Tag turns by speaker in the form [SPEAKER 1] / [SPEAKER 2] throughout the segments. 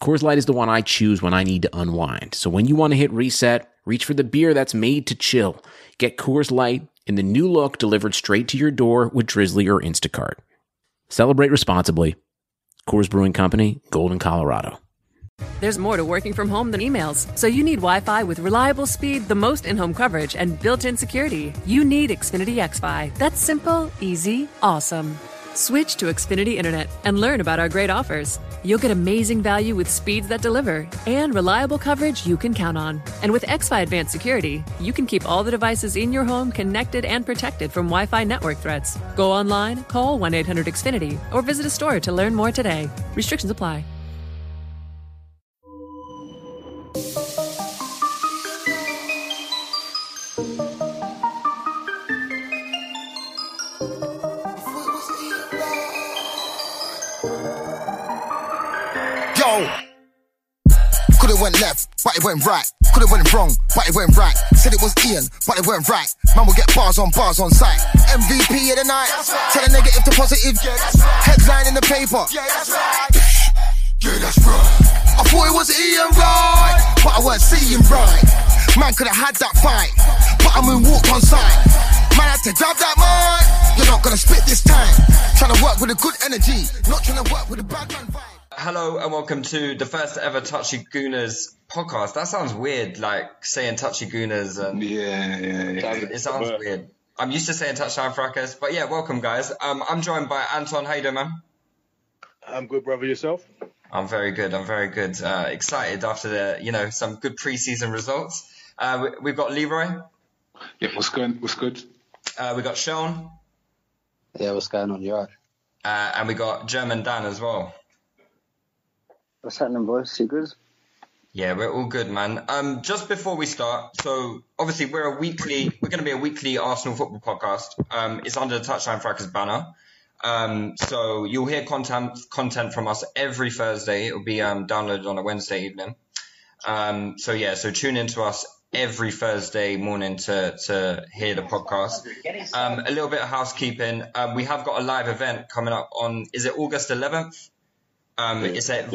[SPEAKER 1] Coors Light is the one I choose when I need to unwind. So when you want to hit reset, reach for the beer that's made to chill. Get Coors Light in the new look delivered straight to your door with Drizzly or Instacart. Celebrate responsibly. Coors Brewing Company, Golden, Colorado.
[SPEAKER 2] There's more to working from home than emails, so you need Wi Fi with reliable speed, the most in home coverage, and built in security. You need Xfinity XFi. That's simple, easy, awesome. Switch to Xfinity Internet and learn about our great offers. You'll get amazing value with speeds that deliver and reliable coverage you can count on. And with XFi Advanced Security, you can keep all the devices in your home connected and protected from Wi Fi network threats. Go online, call 1 800 Xfinity, or visit a store to learn more today. Restrictions apply.
[SPEAKER 3] Could've went left, but it went right. Could've went wrong, but it went right. Said it was Ian, but it went right. Man will get bars on bars on site. MVP of the night. Tell a negative to positive. Headline in the paper. Yeah, that's right. Yeah, that's right. I thought it was Ian right, but I weren't seeing right. Man could have had that fight, but I moonwalked on sight. Man had to grab that mic. You're not gonna spit this time. Trying to work with a good energy, not trying to work with a bad man vibe.
[SPEAKER 4] Hello and welcome to the first ever Touchy Gooners podcast. That sounds weird, like saying Touchy Gooners and
[SPEAKER 5] Yeah, yeah, yeah.
[SPEAKER 4] it sounds weird. I'm used to saying Touchline Fracas, but yeah, welcome guys. Um, I'm joined by Anton. How you doing, man?
[SPEAKER 5] I'm good, brother. Yourself?
[SPEAKER 4] I'm very good. I'm very good. Uh, excited after the, you know, some good preseason results. Uh, we, we've got Leroy.
[SPEAKER 5] Yeah, what's good? What's good?
[SPEAKER 4] Uh, we got Seun,
[SPEAKER 6] Yeah, what's going on? You're
[SPEAKER 4] uh, and we got German Dan as well.
[SPEAKER 6] What's happening, boys? You good?
[SPEAKER 4] Yeah, we're all good, man. Um, just before we start, so obviously we're a weekly, we're going to be a weekly Arsenal football podcast. Um, it's under the Touchline Fracas banner. Um, so you'll hear content content from us every Thursday. It'll be um, downloaded on a Wednesday evening. Um, so yeah, so tune in to us every Thursday morning to to hear the podcast. Um, a little bit of housekeeping. Um, we have got a live event coming up on. Is it August 11th? Um, it's at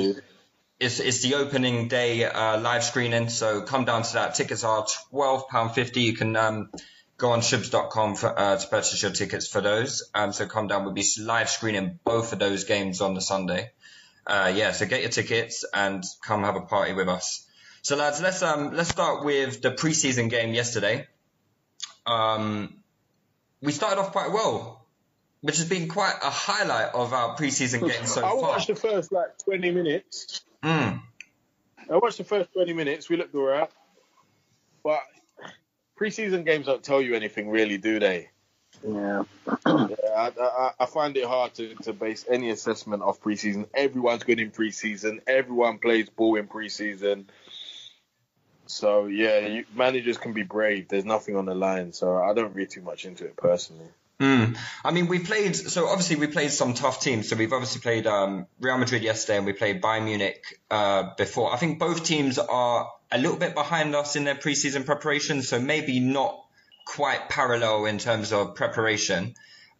[SPEAKER 4] it's, it's the opening day uh, live screening, so come down to that. Tickets are twelve pound fifty. You can um, go on shoobs.com for, uh, to purchase your tickets for those. Um, so come down. We'll be live screening both of those games on the Sunday. Uh, yeah, so get your tickets and come have a party with us. So lads, let's um let's start with the preseason game yesterday. Um, we started off quite well, which has been quite a highlight of our preseason game so
[SPEAKER 5] I
[SPEAKER 4] far.
[SPEAKER 5] watched the first like 20 minutes.
[SPEAKER 4] Mm.
[SPEAKER 5] I watched the first 20 minutes. We looked alright, but preseason games don't tell you anything, really, do they?
[SPEAKER 6] Yeah.
[SPEAKER 5] Yeah, I, I, I find it hard to, to base any assessment of preseason. Everyone's good in preseason. Everyone plays ball in preseason. So yeah, you, managers can be brave. There's nothing on the line, so I don't read too much into it personally.
[SPEAKER 4] Mm. I mean, we played. So obviously, we played some tough teams. So we've obviously played um, Real Madrid yesterday, and we played Bayern Munich uh, before. I think both teams are a little bit behind us in their preseason preparation, so maybe not quite parallel in terms of preparation.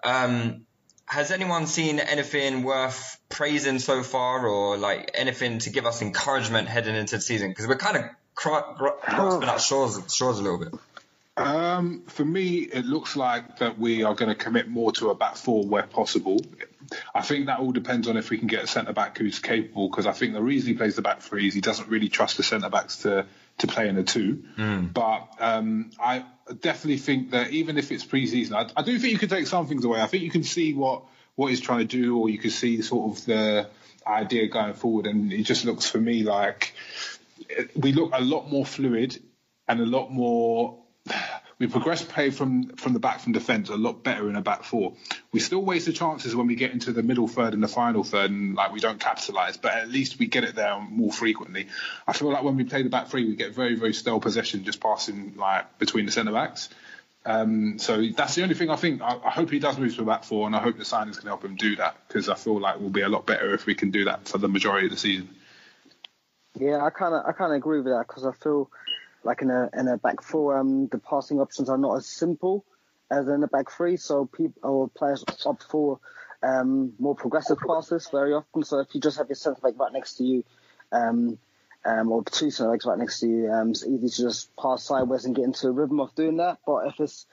[SPEAKER 4] Um, has anyone seen anything worth praising so far, or like anything to give us encouragement heading into the season? Because we're kind of gra- grasping at a little bit.
[SPEAKER 5] Um, for me, it looks like that we are going to commit more to a back four where possible. I think that all depends on if we can get a centre back who's capable. Because I think the reason he plays the back three is he doesn't really trust the centre backs to to play in a two. But um, I definitely think that even if it's pre-season, I, I do think you can take some things away. I think you can see what what he's trying to do, or you can see sort of the idea going forward. And it just looks for me like we look a lot more fluid and a lot more. We progress play from from the back from defence a lot better in a back four. We still waste the chances when we get into the middle third and the final third, and like we don't capitalise. But at least we get it there more frequently. I feel like when we play the back three, we get very very stale possession, just passing like between the centre backs. Um, so that's the only thing I think. I, I, hope he does move to a back four, and I hope the signings can help him do that because I feel like we'll be a lot better if we can do that for the majority of the season.
[SPEAKER 6] Yeah, I kind of I kind of agree with that because I feel like in a in a back four, um, the passing options are not as simple as in the back three. So people players opt for um, more progressive passes very often. So if you just have your centre back right next to you, um, um, or two centre backs right next to you, um, it's easy to just pass sideways and get into a rhythm of doing that. But if it's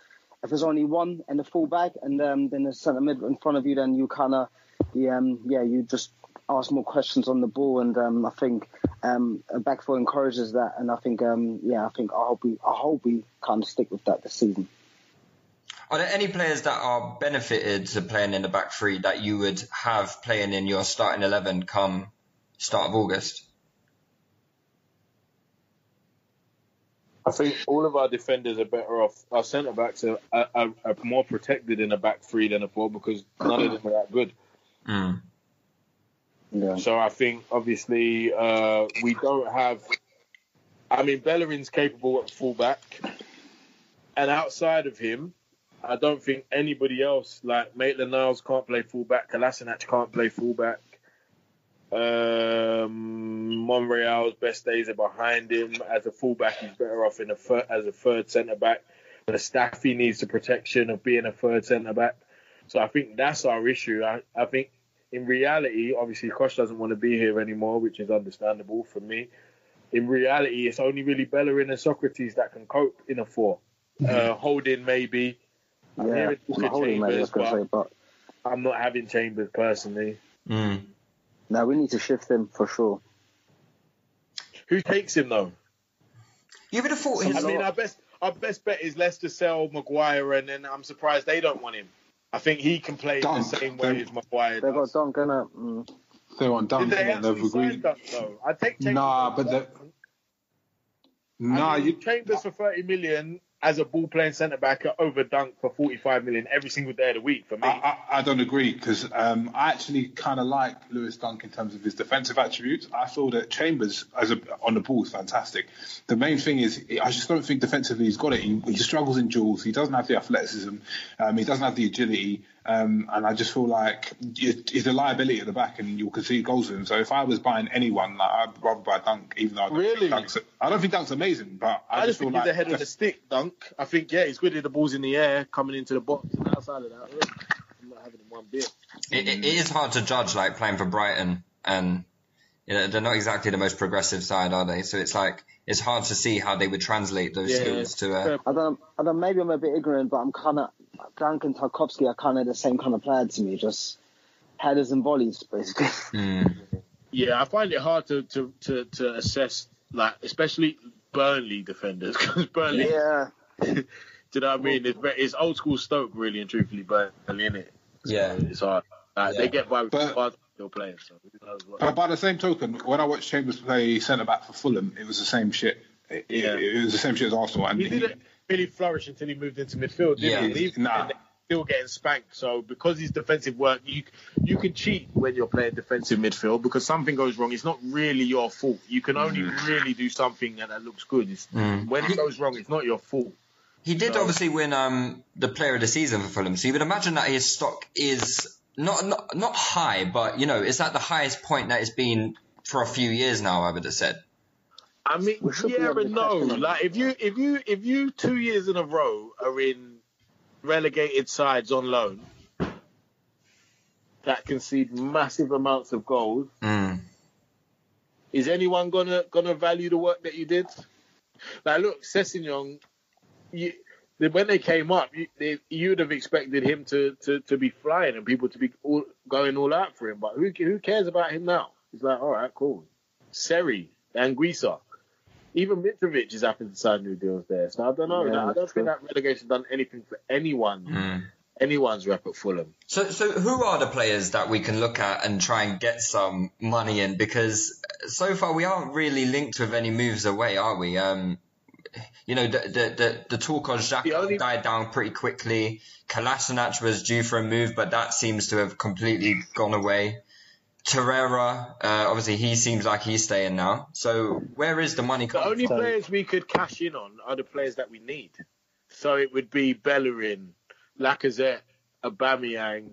[SPEAKER 6] if there's only one in the full back and um, then the centre mid in front of you, then you kind of um, yeah, you just ask more questions on the ball, and um, I think um, a back four encourages that, and I think um, yeah, I think I hope we I hope we kind of stick with that this season.
[SPEAKER 4] Are there any players that are benefited to playing in the back three that you would have playing in your starting eleven come start of August?
[SPEAKER 7] I think all of our defenders are better off. Our centre backs are, are, are, more protected in a back three than a four because none of them are that good.
[SPEAKER 4] Mm.
[SPEAKER 7] So I think obviously uh, we don't have. I mean, Bellerin's capable at fullback, and outside of him, I don't think anybody else like Maitland Niles can't play fullback. Kolasinac can't play fullback. Um, Monreal's best days are behind him. As a fullback, he's better off in a third, as a third centre back. Mustafi needs the protection of being a third centre back. So I think that's our issue. I, I think in reality, obviously, Kosh doesn't want to be here anymore, which is understandable for me. In reality, it's only really Bellerin and Sokratis that can cope in a 4 mm-hmm. uh, Holding maybe. I'm
[SPEAKER 6] yeah, Holding
[SPEAKER 7] Chambers, but, say, but, I'm not having Chambers personally.
[SPEAKER 4] Mm.
[SPEAKER 6] No, we need to shift him for sure.
[SPEAKER 7] Who takes him though?
[SPEAKER 4] You would have thought his.
[SPEAKER 7] I mean, our best our best bet is Leicester sell Maguire, and then I'm surprised they don't want him. I think he can play Dunk. the same way as Maguire.
[SPEAKER 6] They got Dunk, innit? Mm.
[SPEAKER 5] They want Dunk.
[SPEAKER 7] Did they actually sign Dunk though? I take Chambers.
[SPEAKER 5] Nah, but the. Nah,
[SPEAKER 7] I mean,
[SPEAKER 5] you
[SPEAKER 7] Chambers for 30 million as a ball playing centre back over Dunk for 45 million every single day of the week for me.
[SPEAKER 5] I, I, I don't agree because um, I actually kind of like Lewis Dunk in terms of his defensive attributes. I feel that Chambers as a, on the ball is fantastic. The main thing is I just don't think defensively he's got it. He, he struggles in duels. He doesn't have the athleticism. Um, he doesn't have the agility. Um, and I just feel like he's a liability at the back, and you'll concede goals with him. So if I was buying anyone, like, I'd rather buy Dunk, even though I don't
[SPEAKER 7] really,
[SPEAKER 5] think Dunk's, I don't think Dunk's amazing, but I,
[SPEAKER 7] I
[SPEAKER 5] just,
[SPEAKER 7] just think
[SPEAKER 5] feel
[SPEAKER 7] he's
[SPEAKER 5] like
[SPEAKER 7] ahead of the stick, Dunk. I think yeah, he's good at the balls in the air, coming into the box, and outside of that, I'm not having him one bit.
[SPEAKER 4] It, it is hard to judge, like playing for Brighton, and you know, they're not exactly the most progressive side, are they? So it's like it's hard to see how they would translate those
[SPEAKER 7] Yeah,
[SPEAKER 4] skills to. Uh,
[SPEAKER 6] I don't, I don't. Maybe I'm a bit ignorant, but I'm kind of Dunk and Tarkowski are kind of the same kind of player to me. Just headers and volleys, basically.
[SPEAKER 4] mm.
[SPEAKER 7] Yeah, I find it hard to to to, to assess, like especially Burnley defenders, because Burnley.
[SPEAKER 6] yeah.
[SPEAKER 7] Do you know what I mean? It's, it's old school Stoke, really and truthfully, Burnley, in it.
[SPEAKER 4] Yeah.
[SPEAKER 7] it's hard. Like,
[SPEAKER 4] Yeah.
[SPEAKER 7] They get by with
[SPEAKER 5] But-
[SPEAKER 7] but, still playing, so who.
[SPEAKER 5] But by the same token, when I watched Chambers play centre back for Fulham, it was the same shit. It, it-
[SPEAKER 7] Yeah.
[SPEAKER 5] it was the same shit as Arsenal, and
[SPEAKER 7] He didn't really flourish until he moved into midfield, did
[SPEAKER 4] Yeah.
[SPEAKER 7] he?
[SPEAKER 5] Nah.
[SPEAKER 7] still getting spanked. So because his defensive work, you you can cheat when you're playing defensive midfield because something goes wrong. It's not really your fault. You can only really do something that, that looks good. It's, When it goes wrong, it's not your fault.
[SPEAKER 4] He did
[SPEAKER 7] So-
[SPEAKER 4] obviously win um, the Player of the Season for Fulham, so you would imagine that his stock is not not not high, but you know it's at the highest point that it's been for a few years now. I would have said.
[SPEAKER 7] I mean,
[SPEAKER 6] We should
[SPEAKER 7] yeah,
[SPEAKER 6] able
[SPEAKER 7] but no. Like if you if you if you two years in a row are in relegated sides on loan that concede massive amounts of goals,
[SPEAKER 4] Mm.
[SPEAKER 7] is anyone gonna gonna value the work that you did? Like, look, Sessegnon, you, when they came up, you, they, you'd have expected him to, to, to be flying and people to be all, going all out for him. But who who cares about him now? He's like, all right, cool. Seri, Anguissa, even Mitrovic is happy to sign new deals there. So I don't know.
[SPEAKER 6] Yeah,
[SPEAKER 7] I don't
[SPEAKER 6] true.
[SPEAKER 7] think that relegation done anything for anyone,
[SPEAKER 4] Mm.
[SPEAKER 7] anyone's rep at Fulham.
[SPEAKER 4] So, so who are the players that we can look at and try and get some money in? Because so far we aren't really linked with any moves away, are we? Um, you know, the the the, the talk on Xhaka
[SPEAKER 7] only-
[SPEAKER 4] died down pretty quickly. Kolasinac was due for a move, but that seems to have completely gone away. Torreira, uh, obviously, he seems like he's staying now. So where is the money coming from?
[SPEAKER 7] The only
[SPEAKER 4] from?
[SPEAKER 7] players we could cash in on are the players that we need. So it would be Bellerin, Lacazette, Aubameyang,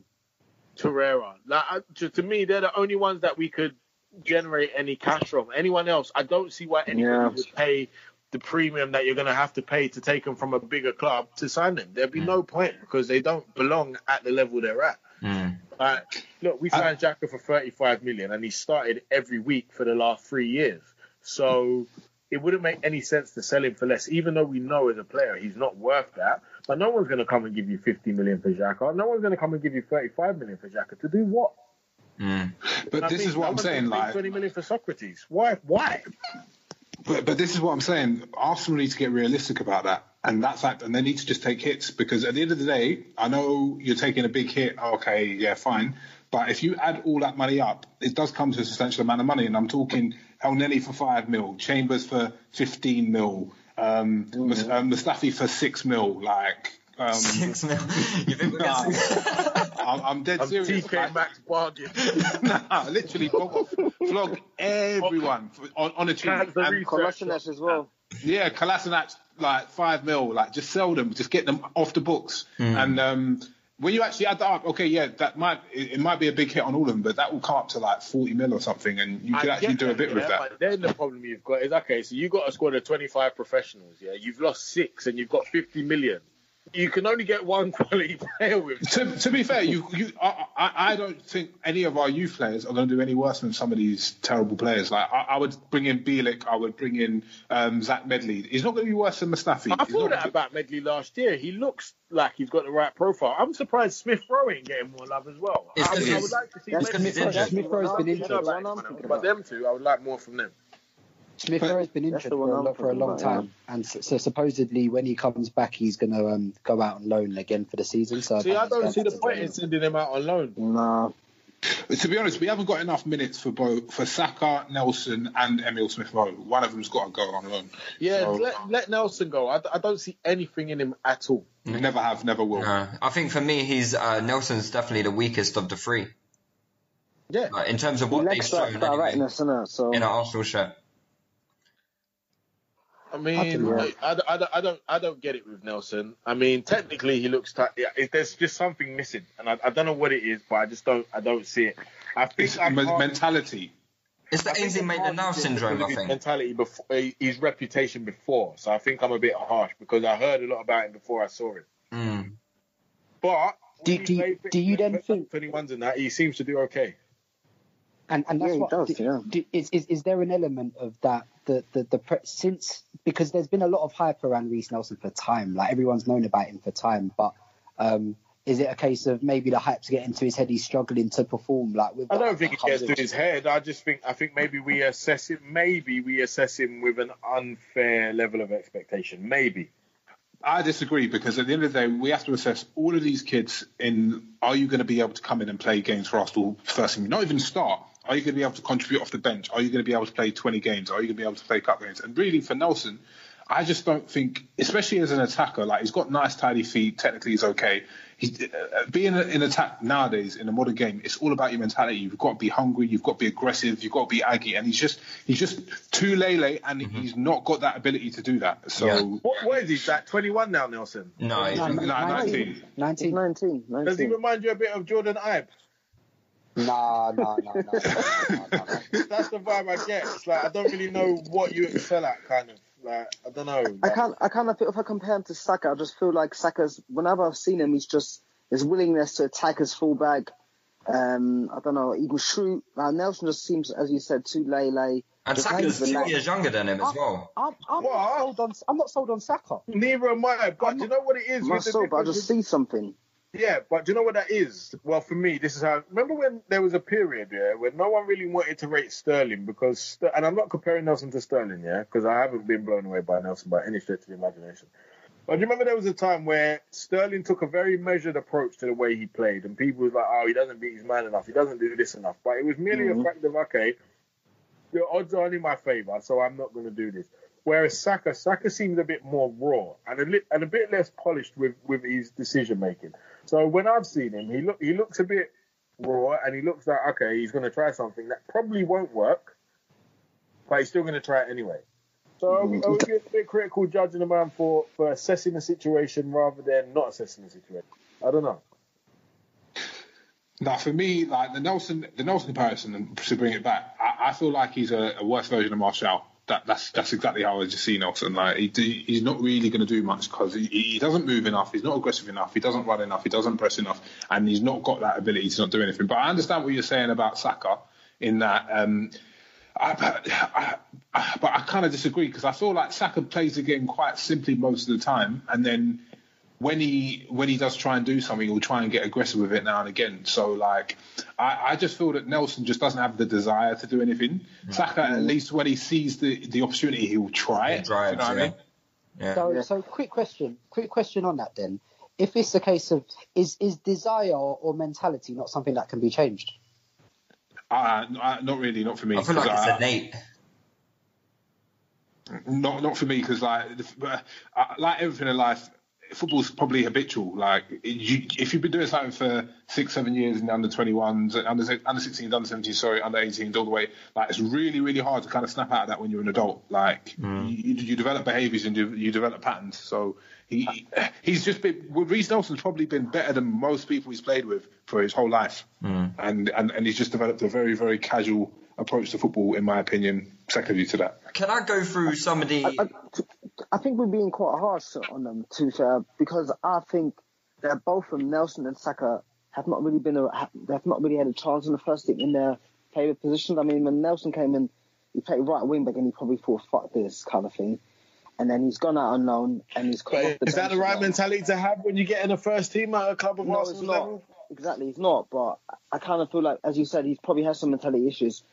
[SPEAKER 7] Torreira. Like, to, to me, they're the only ones that we could generate any cash from. Anyone else, I don't see why anyone
[SPEAKER 6] Yeah.
[SPEAKER 7] would pay the premium that you're going to have to pay to take them from a bigger club to sign them. There'd be no point because they don't belong at the level they're at.
[SPEAKER 4] Mm.
[SPEAKER 7] Like, look, we signed Xhaka for 35 million, and he started every week for the last three years. So it wouldn't make any sense to sell him for less, even though we know as a player he's not worth that. But no one's going to come and give you 50 million for Xhaka. No one's going to come and give you 35 million for Xhaka to do what?
[SPEAKER 4] Mm.
[SPEAKER 5] But
[SPEAKER 7] I
[SPEAKER 5] this
[SPEAKER 7] mean,
[SPEAKER 5] is what I'm saying. Like,
[SPEAKER 7] 20 million for Sokratis. Why? Why?
[SPEAKER 5] But, but this is what I'm saying. Arsenal need to get realistic about that, and that's like, and they need to just take hits because at the end of the day, I know you're taking a big hit. Okay, yeah, fine. But if you add all that money up, it does come to a substantial amount of money. And I'm talking Elneny for five mil, Chambers for 15 mil, um, Mus- um, Mustafi for six mil. Like, um,
[SPEAKER 4] Six mil. You think we're
[SPEAKER 5] nah,
[SPEAKER 4] getting-
[SPEAKER 5] I'm, I'm dead
[SPEAKER 7] I'm
[SPEAKER 5] serious.
[SPEAKER 7] TK
[SPEAKER 5] Like,
[SPEAKER 7] Max bargain.
[SPEAKER 5] nah, literally, flog, flog everyone on, on a cheap.
[SPEAKER 7] Cancel
[SPEAKER 5] And-
[SPEAKER 7] refresh.
[SPEAKER 6] Kolasinac as well.
[SPEAKER 5] Yeah, Kolasinac, like five mil, like just sell them, just get them off the books. And um, when you actually add that up, okay, yeah, that might it, it might be a big hit on all of them, but that will come up to like forty mil or something, and you could
[SPEAKER 7] I
[SPEAKER 5] actually do a bit
[SPEAKER 7] yeah,
[SPEAKER 5] with that.
[SPEAKER 7] But then the problem you've got is okay, so you have got a squad of 25 professionals, yeah. You've lost six and you've got 50 million. You can only get one quality player with.
[SPEAKER 5] To, to be fair, you, you, I, I, I don't think any of our youth players are going to do any worse than some of these terrible players. Like I, I would bring in Bielik, I would bring in um, Zech Medley. He's not going to be worse than Mustafi.
[SPEAKER 7] I
[SPEAKER 5] He's
[SPEAKER 7] thought
[SPEAKER 5] not-
[SPEAKER 7] that about Medley last year. He looks like he's got the right profile. I'm surprised Smith Rowe ain't getting more love as well.
[SPEAKER 4] It's
[SPEAKER 7] I,
[SPEAKER 4] 'cause
[SPEAKER 7] mean, I would like to see
[SPEAKER 6] That's
[SPEAKER 4] Smith Rowe-
[SPEAKER 6] that's
[SPEAKER 8] Smith Rowe's
[SPEAKER 6] the
[SPEAKER 8] been injured.
[SPEAKER 7] But
[SPEAKER 6] about, I'm thinking
[SPEAKER 7] but
[SPEAKER 6] about.
[SPEAKER 7] them two, I would like more from them.
[SPEAKER 8] Smith Rowe has been
[SPEAKER 6] That's
[SPEAKER 8] injured for a,
[SPEAKER 6] I'm
[SPEAKER 8] lo- for a long
[SPEAKER 6] about,
[SPEAKER 8] time, and so, so supposedly when he comes back, he's going to um, go out on loan again for the season. So
[SPEAKER 7] See, I
[SPEAKER 8] think
[SPEAKER 7] don't see the
[SPEAKER 8] to
[SPEAKER 7] point in sending him out on loan.
[SPEAKER 6] Nah.
[SPEAKER 5] To be honest, we haven't got enough minutes for both for Saka, Nelson, and Emil Smith Rowe. One of them's got to go on loan.
[SPEAKER 7] Yeah,
[SPEAKER 5] So-
[SPEAKER 7] let, let Nelson go. I, I don't see anything in him at all.
[SPEAKER 5] Never have, never will.
[SPEAKER 4] No, I think for me, he's uh, Nelson's definitely the weakest of the three.
[SPEAKER 7] Yeah.
[SPEAKER 4] Like, in terms of
[SPEAKER 6] He
[SPEAKER 4] what they've shown anyway,
[SPEAKER 6] directness, innit? So
[SPEAKER 4] in an Arsenal shirt.
[SPEAKER 7] I mean, I, I, I, don't- I don't I don't get it with Nelson. I mean, technically he looks tight. Yeah, there's just something missing, and I, I don't know what it is, but I just don't I don't see it. I think
[SPEAKER 5] It's
[SPEAKER 7] I
[SPEAKER 5] mentality.
[SPEAKER 4] It's the
[SPEAKER 7] I think
[SPEAKER 4] Ainsley
[SPEAKER 7] it's hard
[SPEAKER 4] Maitland-Niles
[SPEAKER 7] to
[SPEAKER 4] syndrome, I
[SPEAKER 7] his
[SPEAKER 4] think.
[SPEAKER 7] Mentality before uh, his reputation before, so I think I'm a bit harsh because I heard a lot about him before I saw him.
[SPEAKER 4] Mm.
[SPEAKER 7] But
[SPEAKER 8] Do- do you- do you then
[SPEAKER 7] with
[SPEAKER 8] think-
[SPEAKER 7] 21s and that he seems to do okay?
[SPEAKER 8] And and that's
[SPEAKER 6] Yeah,
[SPEAKER 8] what
[SPEAKER 6] does,
[SPEAKER 8] do-
[SPEAKER 6] yeah.
[SPEAKER 8] do- is, is is there an element of that the the the pre- since because there's been a lot of hype around Reiss Nelson for time, like everyone's known about him for time, but um, is it a case of maybe the hype's getting to his head, he's struggling to perform like with?
[SPEAKER 7] I don't think it gets
[SPEAKER 8] comes
[SPEAKER 7] to his head. I just think I think maybe we assess him. Maybe we assess him with an unfair level of expectation. Maybe.
[SPEAKER 5] I disagree because at the end of the day, we have to assess all of these kids in are you going to be able to come in and play games for Arsenal first thing? Not even start. Are you going to be able to contribute off the bench? Are you going to be able to play 20 games? Are you going to be able to play cup games? And really, for Nelson, I just don't think, especially as an attacker, like he's got nice, tidy feet. Technically, he's okay. He's, uh, being in attack nowadays in a modern game, it's all about your mentality. You've got to be hungry. You've got to be aggressive. You've got to be aggy. And he's just he's just too lele, and he's not got that ability to do that. So.
[SPEAKER 4] Yeah.
[SPEAKER 7] What, what is he? That 21 now, Nelson.
[SPEAKER 4] No, he's-
[SPEAKER 8] No,
[SPEAKER 5] No,
[SPEAKER 8] 19.
[SPEAKER 5] 19.
[SPEAKER 8] 19.
[SPEAKER 6] 19.
[SPEAKER 7] Does he remind you a bit of Jordan Ibe?
[SPEAKER 8] Nah, nah, nah, nah, nah, nah, nah.
[SPEAKER 7] That's the vibe I get. It's like I don't really know what you excel at, kind of. Like I don't know.
[SPEAKER 6] I
[SPEAKER 7] Like,
[SPEAKER 6] can't. I kind of feel if I compare him to Saka, I just feel like Saka's. Whenever I've seen him, he's just his willingness to attack his fullback. Um, I don't know. He can shoot. Uh, Nelson just seems, as you said, too lay lay.
[SPEAKER 4] and
[SPEAKER 6] Just
[SPEAKER 4] Saka's
[SPEAKER 6] like-
[SPEAKER 4] two years younger than him as well.
[SPEAKER 8] I'm, I'm
[SPEAKER 7] What?
[SPEAKER 8] not sold on. I'm not sold on Saka.
[SPEAKER 7] Neither am I. But do you know what it is?
[SPEAKER 6] I'm not
[SPEAKER 7] the
[SPEAKER 6] so, but I just see something.
[SPEAKER 7] Yeah, but do you know what that is? Well, for me, this is how. Remember when there was a period, yeah, where no one really wanted to rate Sterling because, and I'm not comparing Nelson to Sterling, yeah, because I haven't been blown away by Nelson by any stretch of the imagination. But do you remember there was a time where Sterling took a very measured approach to the way he played, and people was like, "Oh, he doesn't beat his man enough. He doesn't do this enough." But it was merely a mm-hmm. fact of, okay, the odds are in my favour, so I'm not going to do this. Whereas Saka, Saka seems a bit more raw and a, li- and a bit less polished with, with his decision making. So when I've seen him, he look he looks a bit raw and he looks like okay, he's going to try something that probably won't work, but he's still going to try it anyway. So are we, are we a bit critical judging a man for, for assessing the situation rather than not assessing the situation? I don't know.
[SPEAKER 5] Now, for me, like the Nelson, the Nelson comparison, to bring it back, I, I feel like he's a, a worse version of Martial. That, that's that's exactly how I just see Nelson. Like he, he's not really going to do much because he, he doesn't move enough. He's not aggressive enough. He doesn't run enough. He doesn't press enough, and he's not got that ability to not do anything. But I understand what you're saying about Saka in that. Um, I, I, I, but I kind of disagree because I feel like Saka plays the game quite simply most of the time, and then when he when he does try and do something, he'll try and get aggressive with it now and again. So like, I, I just feel that Nelson just doesn't have the desire to do anything. Saka, at least when he sees the, the opportunity, he'll try it.
[SPEAKER 4] Drives,
[SPEAKER 5] you know what I mean?
[SPEAKER 4] Yeah.
[SPEAKER 8] So, so quick question, quick question on that then. If it's a case of is is desire or mentality not something that can be changed?
[SPEAKER 5] Uh, uh, not really, not for me.
[SPEAKER 4] I feel like
[SPEAKER 5] 'cause
[SPEAKER 4] it's
[SPEAKER 5] I-
[SPEAKER 4] innate.
[SPEAKER 5] Not not for me because like uh, uh, like everything in life, football's probably habitual. Like you, if you've been doing something for six seven years in the under 21s, under under 16s, under 17s, sorry, under 18s, all the way, like it's really really hard to kind of snap out of that when you're an adult. Like mm. you, you develop behaviours and you, you develop patterns. So he he's just been. Well, Reiss Nelson's probably been better than most people he's played with for his whole life, mm. and, and and he's just developed a very very casual approach to football, in my opinion. Secondary to that.
[SPEAKER 4] Can I go through some of the?
[SPEAKER 6] I, I think we're being quite harsh on them too, sir, because I think that both of Nelson and Saka have not really been a, have, they've not really had a chance in the first team in their favourite positions. I mean, when Nelson came in, he played right wing back and he probably thought fuck this kind of thing, and then he's gone out on loan and he's come off
[SPEAKER 7] But
[SPEAKER 6] the
[SPEAKER 7] is that the right mentality to have when you get in the first team at a club of
[SPEAKER 6] No, it's not.
[SPEAKER 7] level?
[SPEAKER 6] Exactly, it's not. But I kind of feel like, as you said, he's probably has some mentality issues,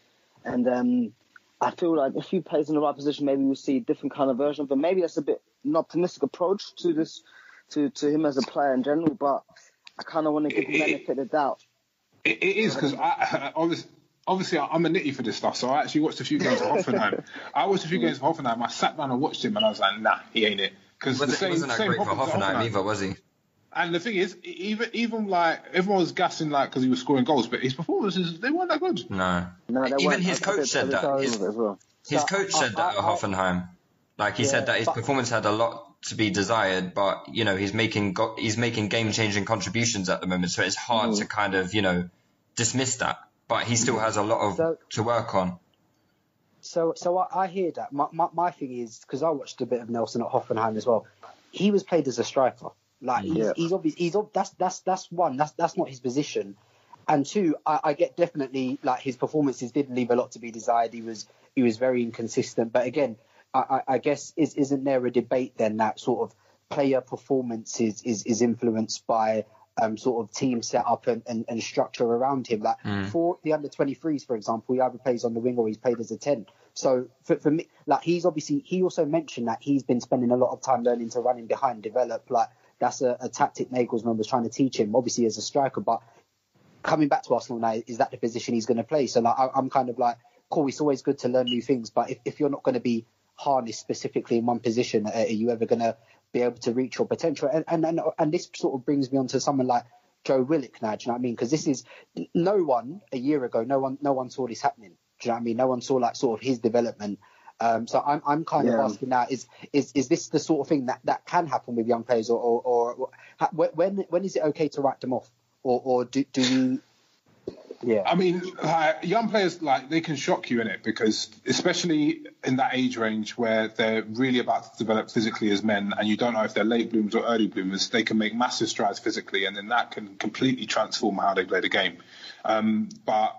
[SPEAKER 6] and um, I feel like if he plays in the right position, maybe we'll see a different kind of version. But maybe that's a bit an optimistic approach to this, to to him as a player in general. But I kind of want to give him benefit of the doubt.
[SPEAKER 5] It, it is because I obviously, obviously I'm a nitty for this stuff, so I actually watched a few games of Hoffenheim. I watched a few games of Hoffenheim. I sat down and watched him, and I was like, Nah, he ain't it. Because the
[SPEAKER 4] Wasn't,
[SPEAKER 5] same,
[SPEAKER 4] wasn't that
[SPEAKER 5] same
[SPEAKER 4] great for
[SPEAKER 5] problem to
[SPEAKER 4] Hoffenheim either, was he?
[SPEAKER 5] And the thing is, even even like everyone was gassing like because he was scoring goals, but his performances they weren't that good.
[SPEAKER 4] No.
[SPEAKER 6] No,
[SPEAKER 4] Even his
[SPEAKER 6] I- I
[SPEAKER 4] coach said that. His,
[SPEAKER 6] of it as well.
[SPEAKER 4] his
[SPEAKER 8] So,
[SPEAKER 4] coach
[SPEAKER 8] I-
[SPEAKER 4] said that
[SPEAKER 8] I-
[SPEAKER 4] at
[SPEAKER 8] I-
[SPEAKER 4] Hoffenheim. Like he
[SPEAKER 8] Yeah,
[SPEAKER 4] said that his
[SPEAKER 8] but-
[SPEAKER 4] performance had a lot to be desired, but you know he's making go- he's making game changing contributions at the moment, so it's hard hmm. to kind of you know dismiss that. But he still hmm. has a lot of
[SPEAKER 8] So-
[SPEAKER 4] to work on.
[SPEAKER 8] So, so I, I hear that. My, my, my thing is because I watched a bit of Nelson at Hoffenheim as well. He was played as a striker. Like he's,
[SPEAKER 6] Yeah.
[SPEAKER 8] he's obvious. He's ob- that's that's that's one. That's that's not his position. And two, I, I get definitely like his performances did leave a lot to be desired. He was he was very inconsistent. But again, I, I, I guess is isn't there a debate then that sort of player performance is is, is influenced by um, sort of team setup and, and, and structure around him. Like for the under 23s, for example, he either plays on the wing or he's played as a 10. So for, for me, like he's obviously, he also mentioned that he's been spending a lot of time learning to run in behind, develop. Like that's a, a tactic Nagelsmann was trying to teach him, obviously as a striker. But coming back to Arsenal now, is that the position he's going to play? So like I, I'm kind of like, cool, it's always good to learn new things. But if, if you're not going to be harnessed specifically in one position, uh, are you ever going to be able to reach your potential? And, and and and this sort of brings me on to someone like Joe Willock now. Do you know what I mean? Because this is no one a year ago, no one no one saw this happening. Do you know what I mean? No one saw like sort of his development. Um, so I'm I'm kind of asking now is is is this the sort of thing that, that can happen with young players or or, or ha- when when is it okay to write them off? Or or do do you? Yeah.
[SPEAKER 5] I mean, like, young players like they can shock you in it because, especially in that age range where they're really about to develop physically as men, and you don't know if they're late bloomers or early bloomers, they can make massive strides physically, and then that can completely transform how they play the game. Um, but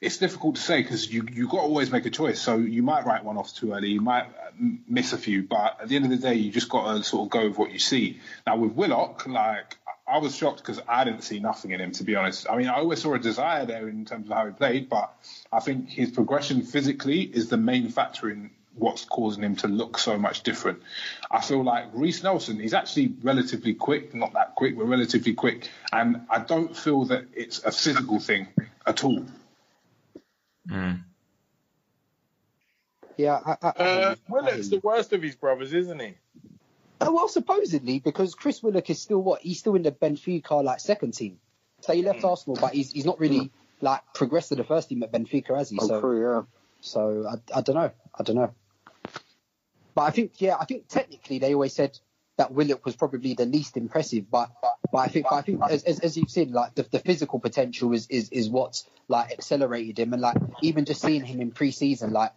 [SPEAKER 5] it's difficult to say because you you got to always make a choice. So you might write one off too early, you might uh, miss a few, but at the end of the day, you just got to sort of go with what you see. Now with Willock, like I was shocked because I didn't see nothing in him, to be honest. I mean, I always saw a desire there in terms of how he played, but I think his progression physically is the main factor in what's causing him to look so much different. I feel like Reiss Nelson, he's actually relatively quick, not that quick, but relatively quick, and I don't feel that it's a physical thing at all. Mm.
[SPEAKER 8] Yeah, I, I, I,
[SPEAKER 7] Uh,
[SPEAKER 8] I
[SPEAKER 7] Willock's
[SPEAKER 8] you.
[SPEAKER 7] the worst of his brothers, isn't he?
[SPEAKER 8] Oh, well, supposedly because Chris Willock is still what he's still in the Benfica like second team. So he left mm. Arsenal, but he's he's not really mm. like progressed to the first team at Benfica, has he?
[SPEAKER 6] Oh,
[SPEAKER 8] So
[SPEAKER 6] true, yeah.
[SPEAKER 8] so I, I don't know, I don't know. But I think yeah, I think technically they always said that Willock was probably the least impressive, but but I think but I think as, as, as you've seen, like the, the physical potential is, is is what's like accelerated him, and like even just seeing him in pre-season, like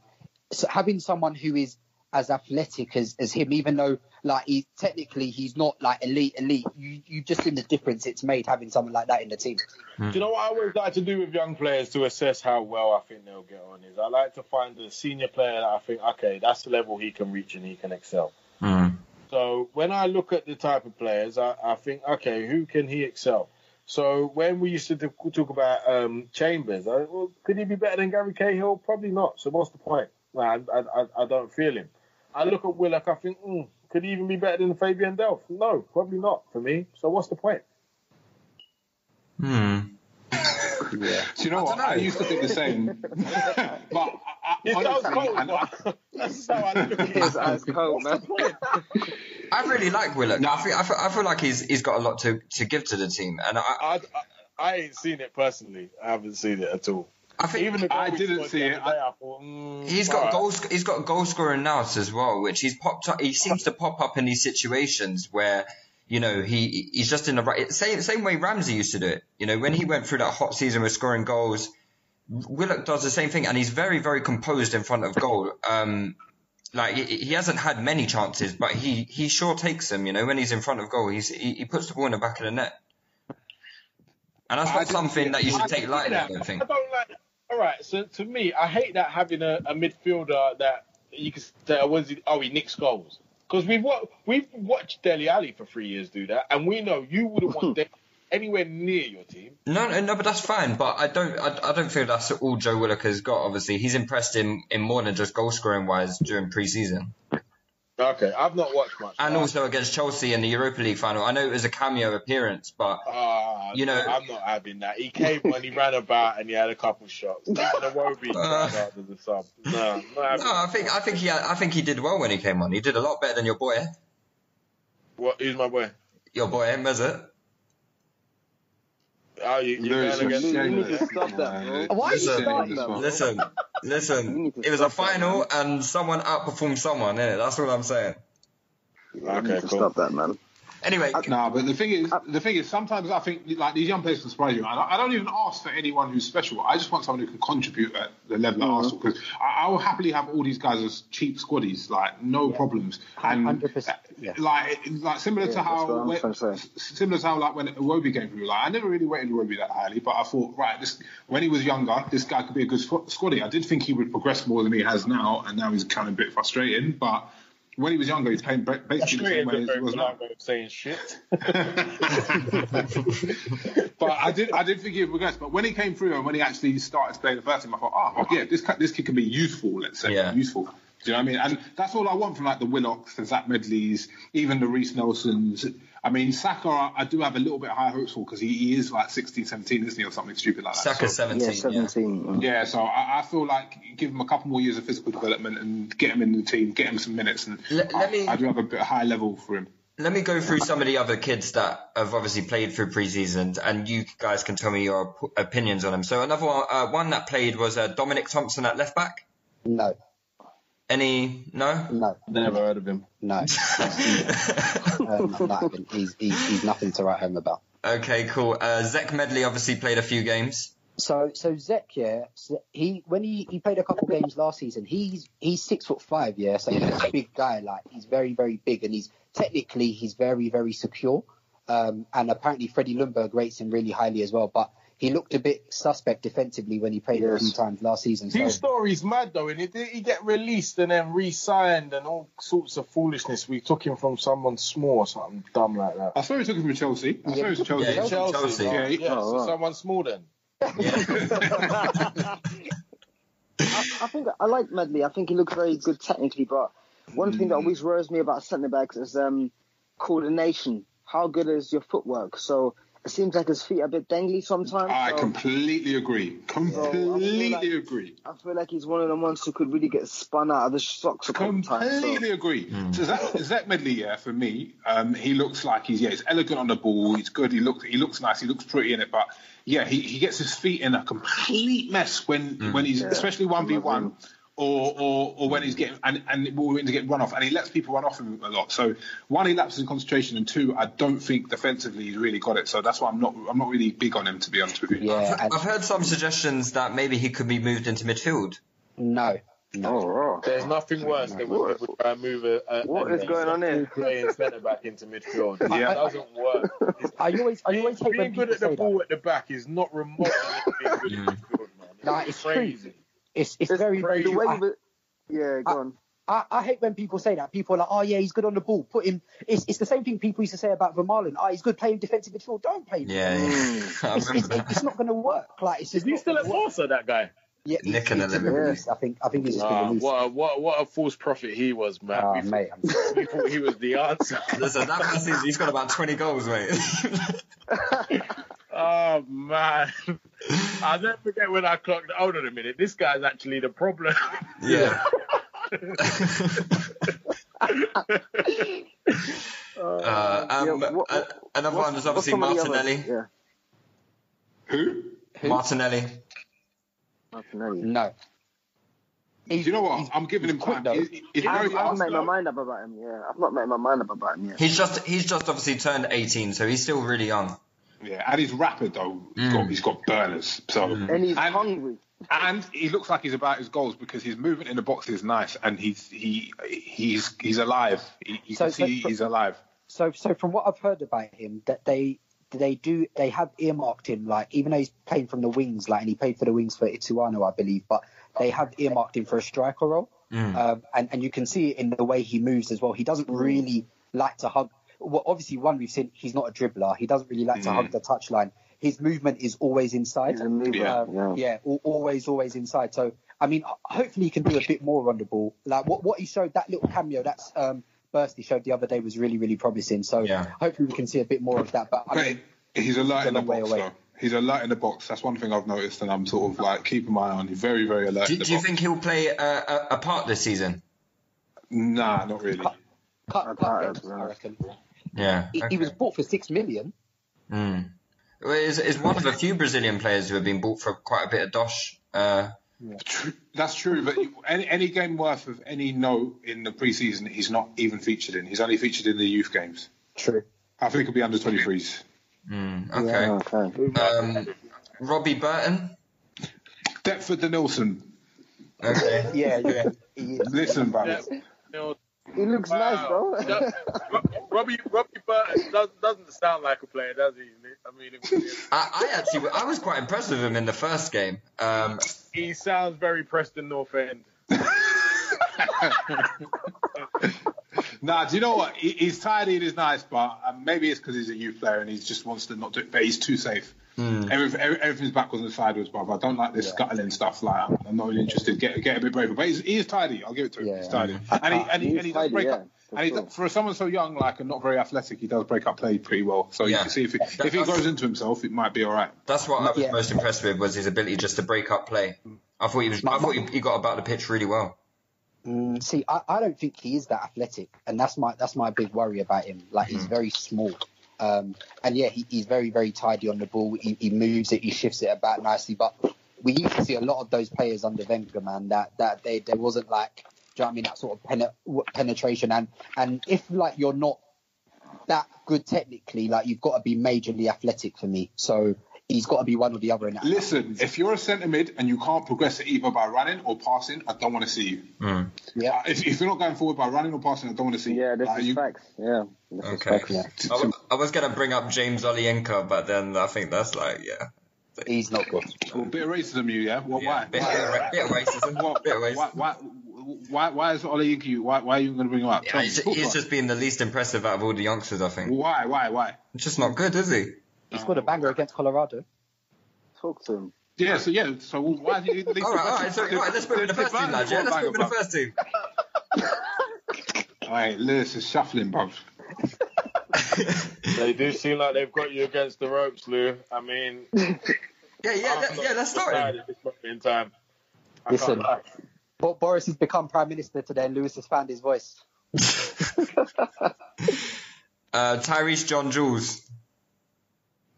[SPEAKER 8] so having someone who is as athletic as, as him, even though like he technically he's not like elite elite, you you just seen the difference it's made having someone like that in the team.
[SPEAKER 7] Do you know what I always like to do with young players to assess how well I think they'll get on is I like to find a senior player that I think, okay, that's the level he can reach and he can excel.
[SPEAKER 4] Mm.
[SPEAKER 7] So when I look at the type of players, I, I think, okay, who can he excel? So when we used to talk about um, Chambers, I, well, could he be better than Gary Cahill? Probably not. So what's the point? I, I, I don't feel him. I look at Willock, I think, mm, could he even be better than Fabian Delph? No, probably not for me. So what's the point?
[SPEAKER 4] Hmm.
[SPEAKER 8] Yeah.
[SPEAKER 5] Do you know what? I used to think the same. but I, I,
[SPEAKER 7] It
[SPEAKER 5] honestly,
[SPEAKER 7] cold,
[SPEAKER 5] and I-
[SPEAKER 7] but that's how I look at.
[SPEAKER 6] His eyes cold, man.
[SPEAKER 4] I really like Willock. I feel, I feel I feel like he's he's got a lot to, to give to the team, and I
[SPEAKER 7] I, I, I ain't seen it personally. I haven't seen it at all.
[SPEAKER 4] I think
[SPEAKER 7] Even the
[SPEAKER 5] I didn't see it.
[SPEAKER 7] day, I thought, mm,
[SPEAKER 4] He's got
[SPEAKER 7] alright.
[SPEAKER 4] goals. He's got goal scoring nous as well, which he's popped up. He seems to pop up in these situations where you know he he's just in the right same same way Ramsey used to do it. You know when he went through that hot season with scoring goals, Willock does the same thing, and he's very very composed in front of goal. Um, like he, he hasn't had many chances, but he he sure takes them. You know when he's in front of goal, he's he, he puts the ball in the back of the net, and that's not something that you should
[SPEAKER 7] I
[SPEAKER 4] take lightly. I don't think.
[SPEAKER 7] I don't like. All right, so to me, I hate that having a, a midfielder that you can say, oh, was he, oh, he nicks goals. Because we've we've watched Dele Alli for three years do that, and we know you wouldn't want Dele anywhere near your team.
[SPEAKER 4] No, no, no, but that's fine. But I don't, I, I don't feel that's all Joe Willock has got. Obviously, he's impressed in, in more than just goal scoring wise during pre-season,
[SPEAKER 7] Okay, I've not watched much.
[SPEAKER 4] and also against Chelsea in the Europa League final. I know it was a cameo appearance, but
[SPEAKER 7] Ah,
[SPEAKER 4] You know-
[SPEAKER 7] I'm not having that. He came when he ran about and he had a couple shots. Iwobi tried out as a sub. No, I'm not having
[SPEAKER 4] no, I think, I think he, I think he did well when he came on. He did a lot better than your boy,
[SPEAKER 7] What? Who's my boy?
[SPEAKER 4] your boy Mesut.
[SPEAKER 7] Oh, you, you
[SPEAKER 5] Lewis
[SPEAKER 7] going
[SPEAKER 5] was
[SPEAKER 7] against?
[SPEAKER 6] You need to stop that, bro.
[SPEAKER 8] Why are you
[SPEAKER 4] Listen,
[SPEAKER 8] starting that?
[SPEAKER 4] Listen, listen. It was a
[SPEAKER 6] stop that,
[SPEAKER 4] final, and someone outperformed someone. Innit? That's all I'm saying.
[SPEAKER 6] You
[SPEAKER 7] Okay,
[SPEAKER 6] need to
[SPEAKER 7] cool.
[SPEAKER 6] stop that, man.
[SPEAKER 4] Anyway, uh,
[SPEAKER 5] No, but the thing is, uh, the thing is, sometimes I think like these young players can surprise you. I don't, I don't even ask for anyone who's special. I just want someone who can contribute at the level of Arsenal because I, I will happily have all these guys as cheap squaddies, like no problems. And
[SPEAKER 8] 100%, yeah.
[SPEAKER 5] Uh, like, like similar
[SPEAKER 6] Yeah,
[SPEAKER 5] to how when-
[SPEAKER 6] trying to say.
[SPEAKER 5] s- similar to how like when Iwobi came through. Like I never really rated Iwobi that highly, but I thought right, this when he was younger, this guy could be a good squ- squaddie. I did think he would progress more than he has now, and now he's kind of a bit frustrating, but. When he was younger, he was playing ba- basically the same way as he was now.
[SPEAKER 7] way of saying shit.
[SPEAKER 5] but I did, I did think he would progress. But when he came through and when he actually started to play the first team, I thought, oh, yeah, this this kid can be useful. Let's say,
[SPEAKER 4] Yeah.
[SPEAKER 5] useful. Do you know what I mean? And that's all I want from like the Willocks, the Zech Medleys, even the Reiss Nelsons. I mean, Saka, I, I do have a little bit higher hopes for because he, he is like 16, 17, isn't he, or something stupid like that.
[SPEAKER 4] Saka
[SPEAKER 5] So-
[SPEAKER 4] 17.
[SPEAKER 6] Yeah, 17.
[SPEAKER 5] yeah, so I, I feel like give him a couple more years of physical development and get him in the team, get him some minutes, and
[SPEAKER 4] Let-
[SPEAKER 5] I,
[SPEAKER 4] let me-
[SPEAKER 5] I do have a bit high level for him.
[SPEAKER 4] Let me go through some of the other kids that have obviously played through preseason, and you guys can tell me your op- opinions on them. So another one, uh, one that played was uh, Dominic Thompson at left back.
[SPEAKER 8] No,
[SPEAKER 4] Any? No.
[SPEAKER 8] no,
[SPEAKER 7] Never heard of him.
[SPEAKER 8] no. um, not. He's, he's he's nothing to write home about.
[SPEAKER 4] Okay, cool. Uh, Zech Medley obviously played a few games.
[SPEAKER 8] So so Zech, yeah, he when he, he played a couple games last season, he's he's six foot five, yeah, so he's a big guy, like he's very very big, and he's technically he's very very secure, um, and apparently Freddie Ljungberg rates him really highly as well, but he looked a bit suspect defensively when he played a few times last season. So
[SPEAKER 7] His story's mad though, and did he get released and then re-signed and all sorts of foolishness? We took him from someone small or something dumb like that.
[SPEAKER 5] I thought we took him from Chelsea. I saw it was Chelsea.
[SPEAKER 4] Yeah,
[SPEAKER 7] Chelsea,
[SPEAKER 4] Chelsea.
[SPEAKER 7] right?
[SPEAKER 5] Yeah,
[SPEAKER 7] yeah,
[SPEAKER 6] oh,
[SPEAKER 7] so someone small then.
[SPEAKER 6] I, I think I like Medley. I think he looks very good technically, but one thing that always worries me about centre backs is um, coordination. How good is your footwork? So it seems like his feet are a bit dangly sometimes.
[SPEAKER 5] I
[SPEAKER 6] so
[SPEAKER 5] completely agree. Completely
[SPEAKER 6] like-
[SPEAKER 5] agree.
[SPEAKER 6] I feel like he's one of the ones who could really get spun out of the socks a couple times. So.
[SPEAKER 5] Completely agree. So Zech, Zech Medley, yeah, for me, um, he looks like he's yeah, he's elegant on the ball. He's good. He looks he looks nice. He looks pretty in it. But yeah, he, he gets his feet in a complete mess when when he's especially one v one. Or, or, or when he's getting and, and we're going to get run off, and he lets people run off him a lot. So one, he lapses in concentration, and two, I don't think defensively he's really got it. So that's why I'm not I'm not really big on him to be honest with you.
[SPEAKER 8] Yeah, and
[SPEAKER 4] I've heard some suggestions that maybe he could be moved into midfield.
[SPEAKER 8] no.
[SPEAKER 6] Oh.
[SPEAKER 7] There's nothing worse than when people try and move a, a
[SPEAKER 6] What
[SPEAKER 7] a
[SPEAKER 6] is going on here?
[SPEAKER 7] playing centre back into midfield.
[SPEAKER 5] Yeah.
[SPEAKER 7] It doesn't work. It's-
[SPEAKER 8] I always, I always hate
[SPEAKER 7] being good at the ball
[SPEAKER 8] that.
[SPEAKER 7] at the back is not remotely being good at midfield, man.
[SPEAKER 8] Nah, it's true.
[SPEAKER 7] Crazy.
[SPEAKER 8] It's, it's very, very
[SPEAKER 6] the way
[SPEAKER 8] I-
[SPEAKER 6] you- yeah, go on.
[SPEAKER 8] I, I hate when people say that. People are like, oh yeah, he's good on the ball. Put him. It's, it's the same thing people used to say about Vermaelen. Oh, he's good playing defensive midfield. Don't play. him.
[SPEAKER 4] Yeah, yeah. I
[SPEAKER 8] It's, it's, it's not going to work. Like it's
[SPEAKER 7] Is
[SPEAKER 8] just
[SPEAKER 7] he still at
[SPEAKER 8] gonna
[SPEAKER 7] that guy?
[SPEAKER 8] Yeah, he's,
[SPEAKER 4] Nicking
[SPEAKER 8] he's
[SPEAKER 4] a
[SPEAKER 8] been
[SPEAKER 4] living.
[SPEAKER 8] released. I think. I think he's just been
[SPEAKER 7] Ah,
[SPEAKER 8] released.
[SPEAKER 7] what, a, what, what a false prophet he was, man.
[SPEAKER 8] Ah,
[SPEAKER 7] we,
[SPEAKER 8] mate, I'm
[SPEAKER 7] we thought he was the answer.
[SPEAKER 4] Listen, that man seems he's got about 20 goals, mate.
[SPEAKER 7] Oh man, I'll never forget when I clocked. Hold on a minute, this guy's actually the problem.
[SPEAKER 4] yeah. Uh, um,
[SPEAKER 6] Yeah, what-
[SPEAKER 4] uh, another one was obviously
[SPEAKER 6] some of the others?
[SPEAKER 4] Martinelli.
[SPEAKER 6] Yeah,
[SPEAKER 5] Who?
[SPEAKER 4] Martinelli.
[SPEAKER 6] Martinelli.
[SPEAKER 8] no.
[SPEAKER 5] Do you know what?
[SPEAKER 8] he's-
[SPEAKER 5] I'm giving him
[SPEAKER 8] quick,
[SPEAKER 5] time.
[SPEAKER 8] though.
[SPEAKER 5] He's, he's
[SPEAKER 6] I
[SPEAKER 5] very
[SPEAKER 6] haven't
[SPEAKER 5] fast.
[SPEAKER 6] made my mind up about him. Yeah, I've not made my mind up about him yet.
[SPEAKER 4] He's just he's just obviously turned 18, so he's still really young.
[SPEAKER 5] Yeah, and he's rapid though. He's got mm. he's got burners. So mm.
[SPEAKER 6] and he's
[SPEAKER 5] and,
[SPEAKER 6] hungry.
[SPEAKER 5] and he looks like he's about his goals because his movement in the box is nice and he's he he's he's alive. He, you
[SPEAKER 8] So-
[SPEAKER 5] can
[SPEAKER 8] so-
[SPEAKER 5] see he's alive.
[SPEAKER 8] So, so from what I've heard about him, that they they do they have earmarked him like even though he's playing from the wings, like and he played for the wings for Ituano, I believe, but they have earmarked him for a striker role, mm. um, and and you can see it in the way he moves as well. He doesn't really like to hug. Well, obviously, one we've seen he's not a dribbler. He doesn't really like to hug the touchline. His movement is always inside.
[SPEAKER 6] He's a mover.
[SPEAKER 5] Yeah.
[SPEAKER 8] Um,
[SPEAKER 6] yeah.
[SPEAKER 8] yeah, always, always inside. So, I mean, hopefully he can do a bit more on the ball. Like what, what he showed, that little cameo, that's um, burst he showed the other day was really, really promising. So,
[SPEAKER 4] Yeah.
[SPEAKER 8] hopefully we can see a bit more of that. But I mean,
[SPEAKER 5] But he's alert
[SPEAKER 8] he's a
[SPEAKER 5] in the
[SPEAKER 8] way
[SPEAKER 5] box
[SPEAKER 8] away.
[SPEAKER 5] though. He's alert in the box. That's one thing I've noticed, and I'm sort of like keeping my eye on. He's very, very alert.
[SPEAKER 4] Do,
[SPEAKER 5] in the
[SPEAKER 4] do you think he'll play a, a, a part this season?
[SPEAKER 5] Nah, not really.
[SPEAKER 8] cut, cut
[SPEAKER 6] tired,
[SPEAKER 8] games,
[SPEAKER 6] yeah.
[SPEAKER 8] I reckon.
[SPEAKER 4] Yeah.
[SPEAKER 8] He, he was bought for six million.
[SPEAKER 4] Mm. Well, Is is one of the few Brazilian players who have been bought for quite a bit of dosh. Uh,
[SPEAKER 5] Tr- That's true, but any, any game worth of any note in the preseason, he's not even featured in. He's only featured in the youth games.
[SPEAKER 8] True.
[SPEAKER 5] I think it'll be under 23s.
[SPEAKER 4] mm, okay.
[SPEAKER 6] Yeah, okay.
[SPEAKER 4] Um, Robbie Burton.
[SPEAKER 5] Deptford to Nilsson.
[SPEAKER 4] Okay.
[SPEAKER 8] Yeah, yeah. He is.
[SPEAKER 5] Listen,
[SPEAKER 7] Yeah,
[SPEAKER 5] brothers.
[SPEAKER 7] you know,
[SPEAKER 6] He looks nice
[SPEAKER 7] wow.
[SPEAKER 6] though.
[SPEAKER 7] Does- Robbie Robbie Burton does, doesn't sound like a player, does he? I mean, it-
[SPEAKER 4] I, I actually I was quite impressed with him in the first game. Um,
[SPEAKER 7] he sounds very Preston North End.
[SPEAKER 5] Nah, do you know what? He, he's tidy and he's nice, but um, maybe it's because he's a youth player and he just wants to not do it. But he's too safe. Everything, every, everything's backwards and sideways, but I don't like this scuttling stuff. Like, I'm, I'm not really interested. Get get a bit braver. But he's, he is tidy. I'll give it to him.
[SPEAKER 8] Yeah.
[SPEAKER 5] He's tidy. And he and he,
[SPEAKER 6] He's
[SPEAKER 5] and he does
[SPEAKER 6] tidy,
[SPEAKER 5] break
[SPEAKER 6] yeah,
[SPEAKER 5] up.
[SPEAKER 6] For
[SPEAKER 5] And
[SPEAKER 6] sure.
[SPEAKER 5] does- for someone so young, like and not very athletic, he does break up play pretty well. So you can see if he,
[SPEAKER 4] That-
[SPEAKER 5] if he grows into himself, it might be all right.
[SPEAKER 4] that's what I was
[SPEAKER 8] Yeah.
[SPEAKER 4] most impressed with was his ability just to break up play. I thought he was. I thought he, he got about the pitch really well.
[SPEAKER 8] Mm, see, I, I don't think he is that athletic, and that's my that's my big worry about him. Like he's very small, um, and yeah, he, he's very very tidy on the ball. He, he moves it, he shifts it about nicely. But we used to see a lot of those players under Wenger, man. That that they there wasn't like, do you know what I mean? That sort of pen, penetration, and and if like you're not that good technically, like you've got to be majorly athletic for me. So he's got to be one or the other in that.
[SPEAKER 5] Listen, if you're a centre mid and you can't progress it either by running or passing, I don't want to see you.
[SPEAKER 8] yeah.
[SPEAKER 5] Uh, If, if you're not going forward by running or passing, I don't want to see you.
[SPEAKER 6] Yeah, this
[SPEAKER 5] Like,
[SPEAKER 6] is
[SPEAKER 5] you-
[SPEAKER 6] facts. Yeah, this is
[SPEAKER 4] Okay.
[SPEAKER 6] facts.
[SPEAKER 8] Yeah.
[SPEAKER 5] t-
[SPEAKER 4] I,
[SPEAKER 5] t-
[SPEAKER 4] I was gonna bring up James Olayinka, but then I think that's like yeah.
[SPEAKER 8] He's not good.
[SPEAKER 5] Well, bit of racism, you, yeah? Well,
[SPEAKER 4] yeah
[SPEAKER 5] why?
[SPEAKER 4] bit,
[SPEAKER 5] why?
[SPEAKER 4] bit, of ra- bit of racism.
[SPEAKER 5] What-
[SPEAKER 4] bit of racism.
[SPEAKER 5] why, why, why why is Olayinka? Why, why are you going to bring him up?
[SPEAKER 4] Yeah, he's, he's just being the least impressive out of all the youngsters, I think.
[SPEAKER 5] Why, why, why?
[SPEAKER 4] Just not good, is he?
[SPEAKER 8] He scored a banger against Colorado.
[SPEAKER 6] Talk to him.
[SPEAKER 5] Yeah, so yeah, so why do you least
[SPEAKER 4] All right, all right, so, all right. Let's put him in the first team, lads. Yeah, let's put him in the first team.
[SPEAKER 5] All right, Lewis is shuffling, bruv.
[SPEAKER 7] They do seem like they've got you against the ropes, Lou. I mean,
[SPEAKER 4] yeah, yeah,
[SPEAKER 7] I'm
[SPEAKER 4] let,
[SPEAKER 7] not
[SPEAKER 4] yeah. Let's start
[SPEAKER 7] decided
[SPEAKER 4] him.
[SPEAKER 7] at this moment in time. I
[SPEAKER 8] Listen,
[SPEAKER 7] can't lie.
[SPEAKER 8] Bo- Boris has become prime minister today, and Lewis has found his voice.
[SPEAKER 4] Uh, Tyreece John Jules.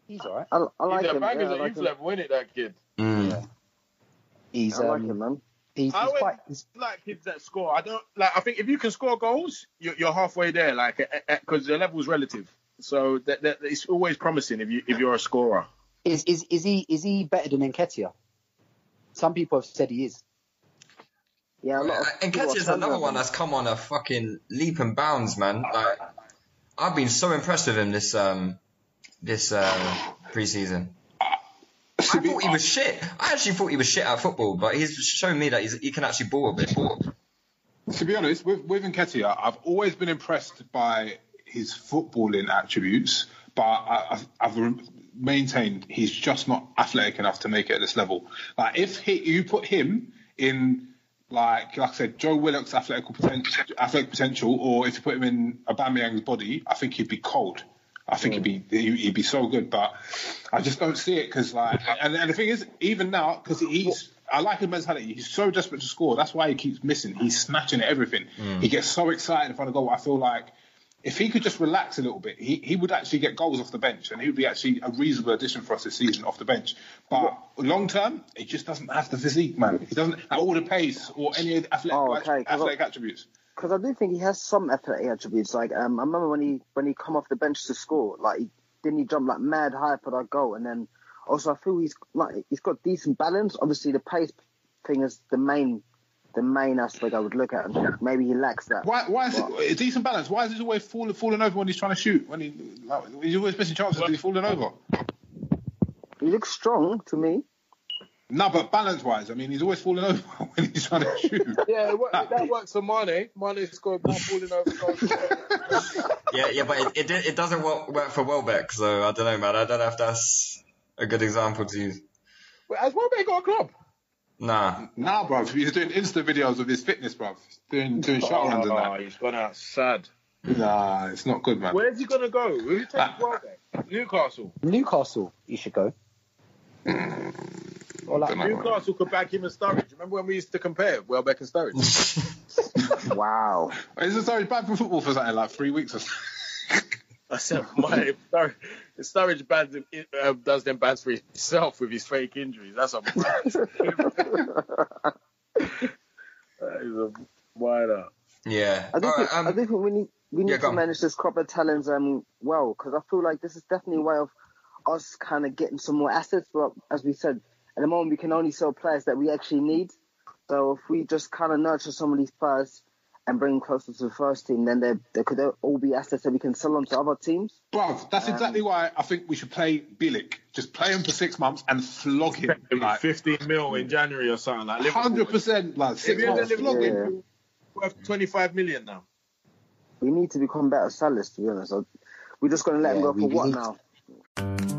[SPEAKER 8] He's all right.
[SPEAKER 6] I, I like
[SPEAKER 7] He's a
[SPEAKER 6] him.
[SPEAKER 7] bangers
[SPEAKER 6] Yeah, I
[SPEAKER 7] at
[SPEAKER 6] like him.
[SPEAKER 7] level, isn't it, that kid?
[SPEAKER 4] Mm.
[SPEAKER 8] He's
[SPEAKER 6] I like
[SPEAKER 8] um,
[SPEAKER 6] him, man.
[SPEAKER 8] he's,
[SPEAKER 7] I
[SPEAKER 8] he's
[SPEAKER 7] always
[SPEAKER 8] quite. He's,
[SPEAKER 7] like kids that score. I don't like. I think if you can score goals, you're, you're halfway there. Like because the level's relative, so that, that it's always promising if you if you're a scorer.
[SPEAKER 8] is is is he is he better than Nketiah? Some people have said he is.
[SPEAKER 6] Yeah, a lot of
[SPEAKER 4] And
[SPEAKER 6] people is
[SPEAKER 4] another one that's come on a fucking leap and bounds, man. Like, I've been so impressed with him this um this uh, preseason. I thought he was shit. I actually thought he was shit at football, but he's shown me that he's, he can actually ball a bit.
[SPEAKER 5] To be honest, with with Nketiah, I've always been impressed by his footballing attributes, but I, I've, I've maintained he's just not athletic enough to make it at this level. Like if he, you put him in, like like I said, Joe Willock's athletic potential, athletic potential, or if you put him in Aubameyang's body, I think he'd be cold. I think he'd be he- he'd be so good, but I just don't see it because like, and, and the thing is, even now because he's. I like his mentality. He's so desperate to score. That's why he keeps missing. He's snatching at everything. Mm. He gets so excited in front of goal. I feel like if he could just relax a little bit, he, he would actually get goals off the bench, and he would be actually a reasonable addition for us this season off the bench. But long term, he just doesn't have the physique, man. He doesn't have all the pace or any athletic,
[SPEAKER 6] Oh, okay, I-
[SPEAKER 5] athletic attributes.
[SPEAKER 6] because I do think he has some athletic attributes. Like um, I remember when he when he come off the bench to score, like he, didn't he jump like mad high for that goal? And then also I feel he's like he's got decent balance. Obviously the pace thing is the main the main aspect I would look at, and maybe he lacks that.
[SPEAKER 5] Why, why is
[SPEAKER 6] But-
[SPEAKER 5] it a decent balance? Why is he always falling, falling over when he's trying to shoot? When he, like, he's always missing chances. He's falling over?
[SPEAKER 6] He looks strong to me.
[SPEAKER 5] No, but balance wise, I mean, he's always falling over when he's trying to shoot.
[SPEAKER 7] Yeah, it wo- that works for Mane. Mane scored more falling over.
[SPEAKER 4] Yeah, yeah, but it it, it doesn't work, work for Welbeck, so I don't know, man. I don't know if that's a good example to use.
[SPEAKER 7] Wait, Has Welbeck got a club?
[SPEAKER 4] Nah.
[SPEAKER 5] Nah, bruv, he's doing Insta videos of his fitness, bruv. Doing doing shot runs and
[SPEAKER 7] Oh,
[SPEAKER 5] that.
[SPEAKER 7] he's gone out sad.
[SPEAKER 5] Nah, it's not good, man.
[SPEAKER 7] Where's he gonna go? Who takes. Welbeck? Newcastle.
[SPEAKER 8] Newcastle, you should go. Mm, or like,
[SPEAKER 5] Dunno.
[SPEAKER 7] Newcastle could back him and Sturridge. Remember when we used to compare Welbeck and Sturridge?
[SPEAKER 6] Wow.
[SPEAKER 5] Is it sorry bad for football for something like three weeks or so?
[SPEAKER 7] I said, my, if Sturridge, Sturridge bans him, uh, does them bans for himself with his fake injuries. That's a that is a wide up.
[SPEAKER 4] Yeah.
[SPEAKER 6] I do,
[SPEAKER 4] All
[SPEAKER 6] think,
[SPEAKER 4] right, um,
[SPEAKER 6] I think we need we need
[SPEAKER 4] yeah,
[SPEAKER 6] to
[SPEAKER 4] on.
[SPEAKER 6] manage this crop of talents um well because I feel like this is definitely a way of us kind of getting some more assets. But as we said, at the moment we can only sell players that we actually need. So if we just kind of nurture some of these players and bring them closer to the first team, then they they could all be assets that we can sell on to other teams.
[SPEAKER 5] Bruv, that's exactly um, why I think we should play Bilic. Just play him for six months and flog him. Like,
[SPEAKER 7] 15 mil in January or something like Liverpool.
[SPEAKER 5] hundred percent, like
[SPEAKER 7] If
[SPEAKER 5] six
[SPEAKER 7] you're the
[SPEAKER 5] months, flog
[SPEAKER 7] Liverpool,
[SPEAKER 5] him.
[SPEAKER 7] worth 25 million now.
[SPEAKER 6] We need to become better sellers, to be honest. We're just going to let
[SPEAKER 8] Yeah,
[SPEAKER 6] them go for what
[SPEAKER 8] need-
[SPEAKER 6] now?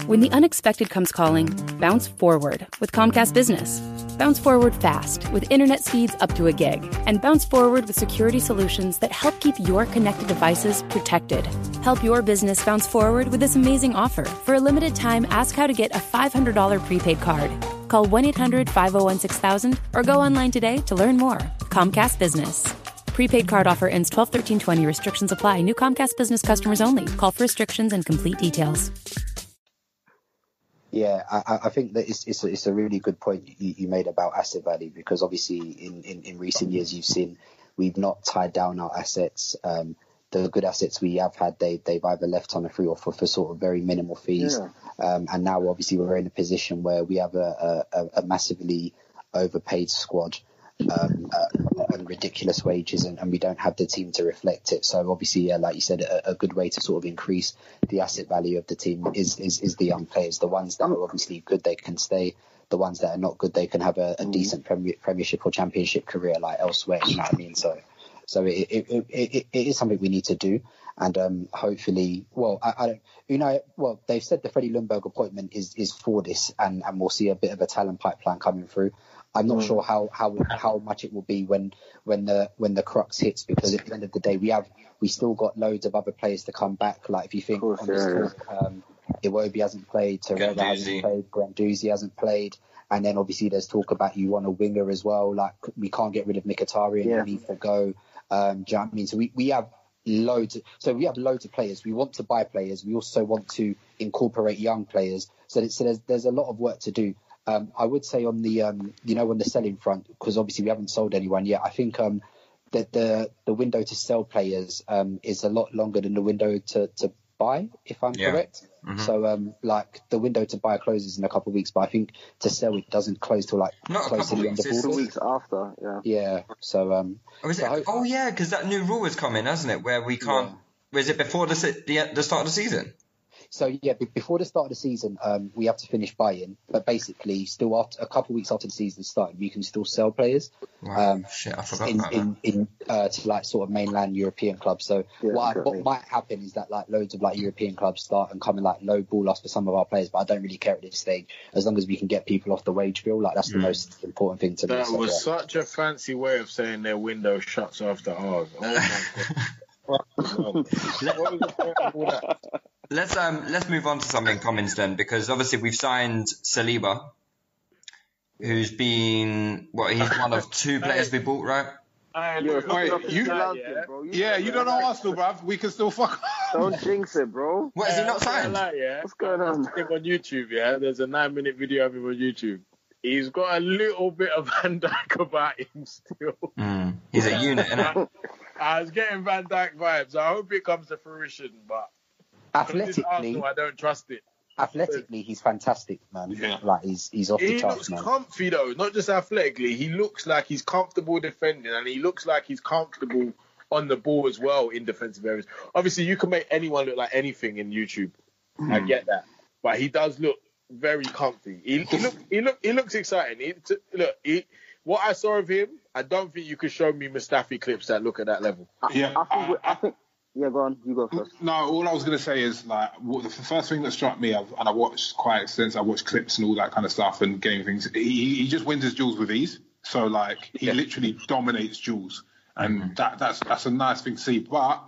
[SPEAKER 2] When the unexpected comes calling, bounce forward with Comcast Business. Bounce forward fast with internet speeds up to a gig. And bounce forward with security solutions that help keep your connected devices protected. Help your business bounce forward with this amazing offer. For a limited time, ask how to get a $500 prepaid card. Call 1 800 501 6000 or go online today to learn more. Comcast Business. Prepaid card offer ends 12 13 20. Restrictions apply. New Comcast Business customers only. Call for restrictions and complete details.
[SPEAKER 8] Yeah, I, I- think that it's, it's, a, it's a really good point you, you made about asset value because obviously in, in, in recent years you've seen we've not tied down our assets. Um, the good assets we have had, they, they've either left on a free offer for, sort of very minimal fees. Um, and now obviously we're in a position where we have a, a, a massively overpaid squad um, uh, and ridiculous wages, and, and we don't have the team to reflect it. So obviously, yeah, like you said, a, a good way to sort of increase the asset value of the team is is, is the young players. The ones that are obviously good, they can stay. The ones that are not good, they can have a, a decent premier, Premiership or Championship career like elsewhere. You know what I mean? So, so it it, it, it, it is something we need to do, and um, hopefully, well, I, I don't, you know, well, they've said the Freddie Ljungberg appointment is is for this, and and we'll see a bit of a talent pipeline coming through. I'm not
[SPEAKER 6] Mm.
[SPEAKER 8] sure how, how how much it will be when when the when the crux hits because at the end of the day we have we still got loads of other players to come back. Like if you think
[SPEAKER 6] course,
[SPEAKER 8] on this
[SPEAKER 6] yeah,
[SPEAKER 8] talk, um, Iwobi hasn't played, Torreira
[SPEAKER 4] Guendouzi.
[SPEAKER 8] hasn't played, Guendouzi hasn't played, and then obviously there's talk about you want a winger as well. Like we can't get rid of Mkhitaryan,
[SPEAKER 6] Yeah.
[SPEAKER 8] he needs to go. Um, do you know what I mean? So we, we have loads. So we have loads of players. We want to buy players. We also want to incorporate young players. So, that- so there's there's a lot of work to do. Um, I would say on the um, you know on the selling front because obviously we haven't sold anyone yet. I think um, that the the window to sell players um, is a lot longer than the window to, to buy, if I'm
[SPEAKER 4] Yeah.
[SPEAKER 8] correct. So um, like the window to buy closes in a couple of weeks, but I think to sell it doesn't close till like
[SPEAKER 4] Not
[SPEAKER 8] close to the end of
[SPEAKER 6] Two
[SPEAKER 8] August.
[SPEAKER 6] weeks after, yeah.
[SPEAKER 8] Yeah. So um,
[SPEAKER 4] Oh, is
[SPEAKER 8] so
[SPEAKER 4] it?
[SPEAKER 8] hope-
[SPEAKER 4] Oh yeah, because that new rule is coming, hasn't it? Where we can't. Was it before the the, the start of the season?
[SPEAKER 8] So yeah, be- before the start of the season, um, we have to finish buy-in, but basically, still after a couple of weeks after the season started, we can still sell players.
[SPEAKER 4] Wow,
[SPEAKER 8] Um,
[SPEAKER 4] shit, I forgot
[SPEAKER 8] in
[SPEAKER 4] about
[SPEAKER 8] in, in uh, to like sort of mainland European clubs. So
[SPEAKER 6] Yeah,
[SPEAKER 8] what, I, what might happen is that like loads of like European clubs start and come and like low ball us for some of our players, but I don't really care at this stage as long as we can get people off the wage bill. Like that's the most important thing to me.
[SPEAKER 7] That
[SPEAKER 8] So,
[SPEAKER 7] was
[SPEAKER 8] yeah.
[SPEAKER 7] such a fancy way of saying their window shuts after ours. Oh my god. what was the point of all that?
[SPEAKER 4] Let's um let's move on to something commons then, because obviously we've signed Saliba, who's been what he's one of two players we bought, right?
[SPEAKER 7] Hey,
[SPEAKER 6] You're
[SPEAKER 7] look,
[SPEAKER 5] Wait,
[SPEAKER 7] look at
[SPEAKER 5] you-
[SPEAKER 7] that, yeah?
[SPEAKER 6] bro. You
[SPEAKER 5] Yeah, you don't know Arsenal, bruv. We can still fuck.
[SPEAKER 6] Don't jinx it, bro.
[SPEAKER 4] What is he not
[SPEAKER 7] I'm
[SPEAKER 4] signed?
[SPEAKER 7] gonna yeah.
[SPEAKER 6] What's going on?
[SPEAKER 7] Him on YouTube, yeah. There's a nine minute video of him on YouTube. He's got a little bit of Van Dijk about him still.
[SPEAKER 4] Mm, he's a unit, innit?
[SPEAKER 7] I was getting Van Dijk vibes. I hope it comes to fruition, but because it's
[SPEAKER 8] athletically,
[SPEAKER 7] Arsenal, I don't trust it.
[SPEAKER 8] athletically, he's fantastic, man.
[SPEAKER 5] Yeah.
[SPEAKER 8] Like he's he's off the charts.
[SPEAKER 7] He looks
[SPEAKER 8] man.
[SPEAKER 7] comfy though, not just athletically. He looks like he's comfortable defending, and he looks like he's comfortable on the ball as well in defensive areas. Obviously, you can make anyone look like anything in YouTube. I
[SPEAKER 8] Hmm.
[SPEAKER 7] get that, but he does look very comfy. He, he look he look he looks exciting. He, t- look, he, what I saw of him, I don't think you could show me Mustafi clips that look at that level.
[SPEAKER 5] Yeah,
[SPEAKER 6] I think, we- I think, yeah, go on. You go first.
[SPEAKER 5] No, all I was going to say is like what, the first thing that struck me, I've, and I watched quite extensive. I watched clips and all that kind of stuff and game things. He, he just wins his duels with ease. So like he literally dominates duels, and mm-hmm. that that's that's a nice thing to see. But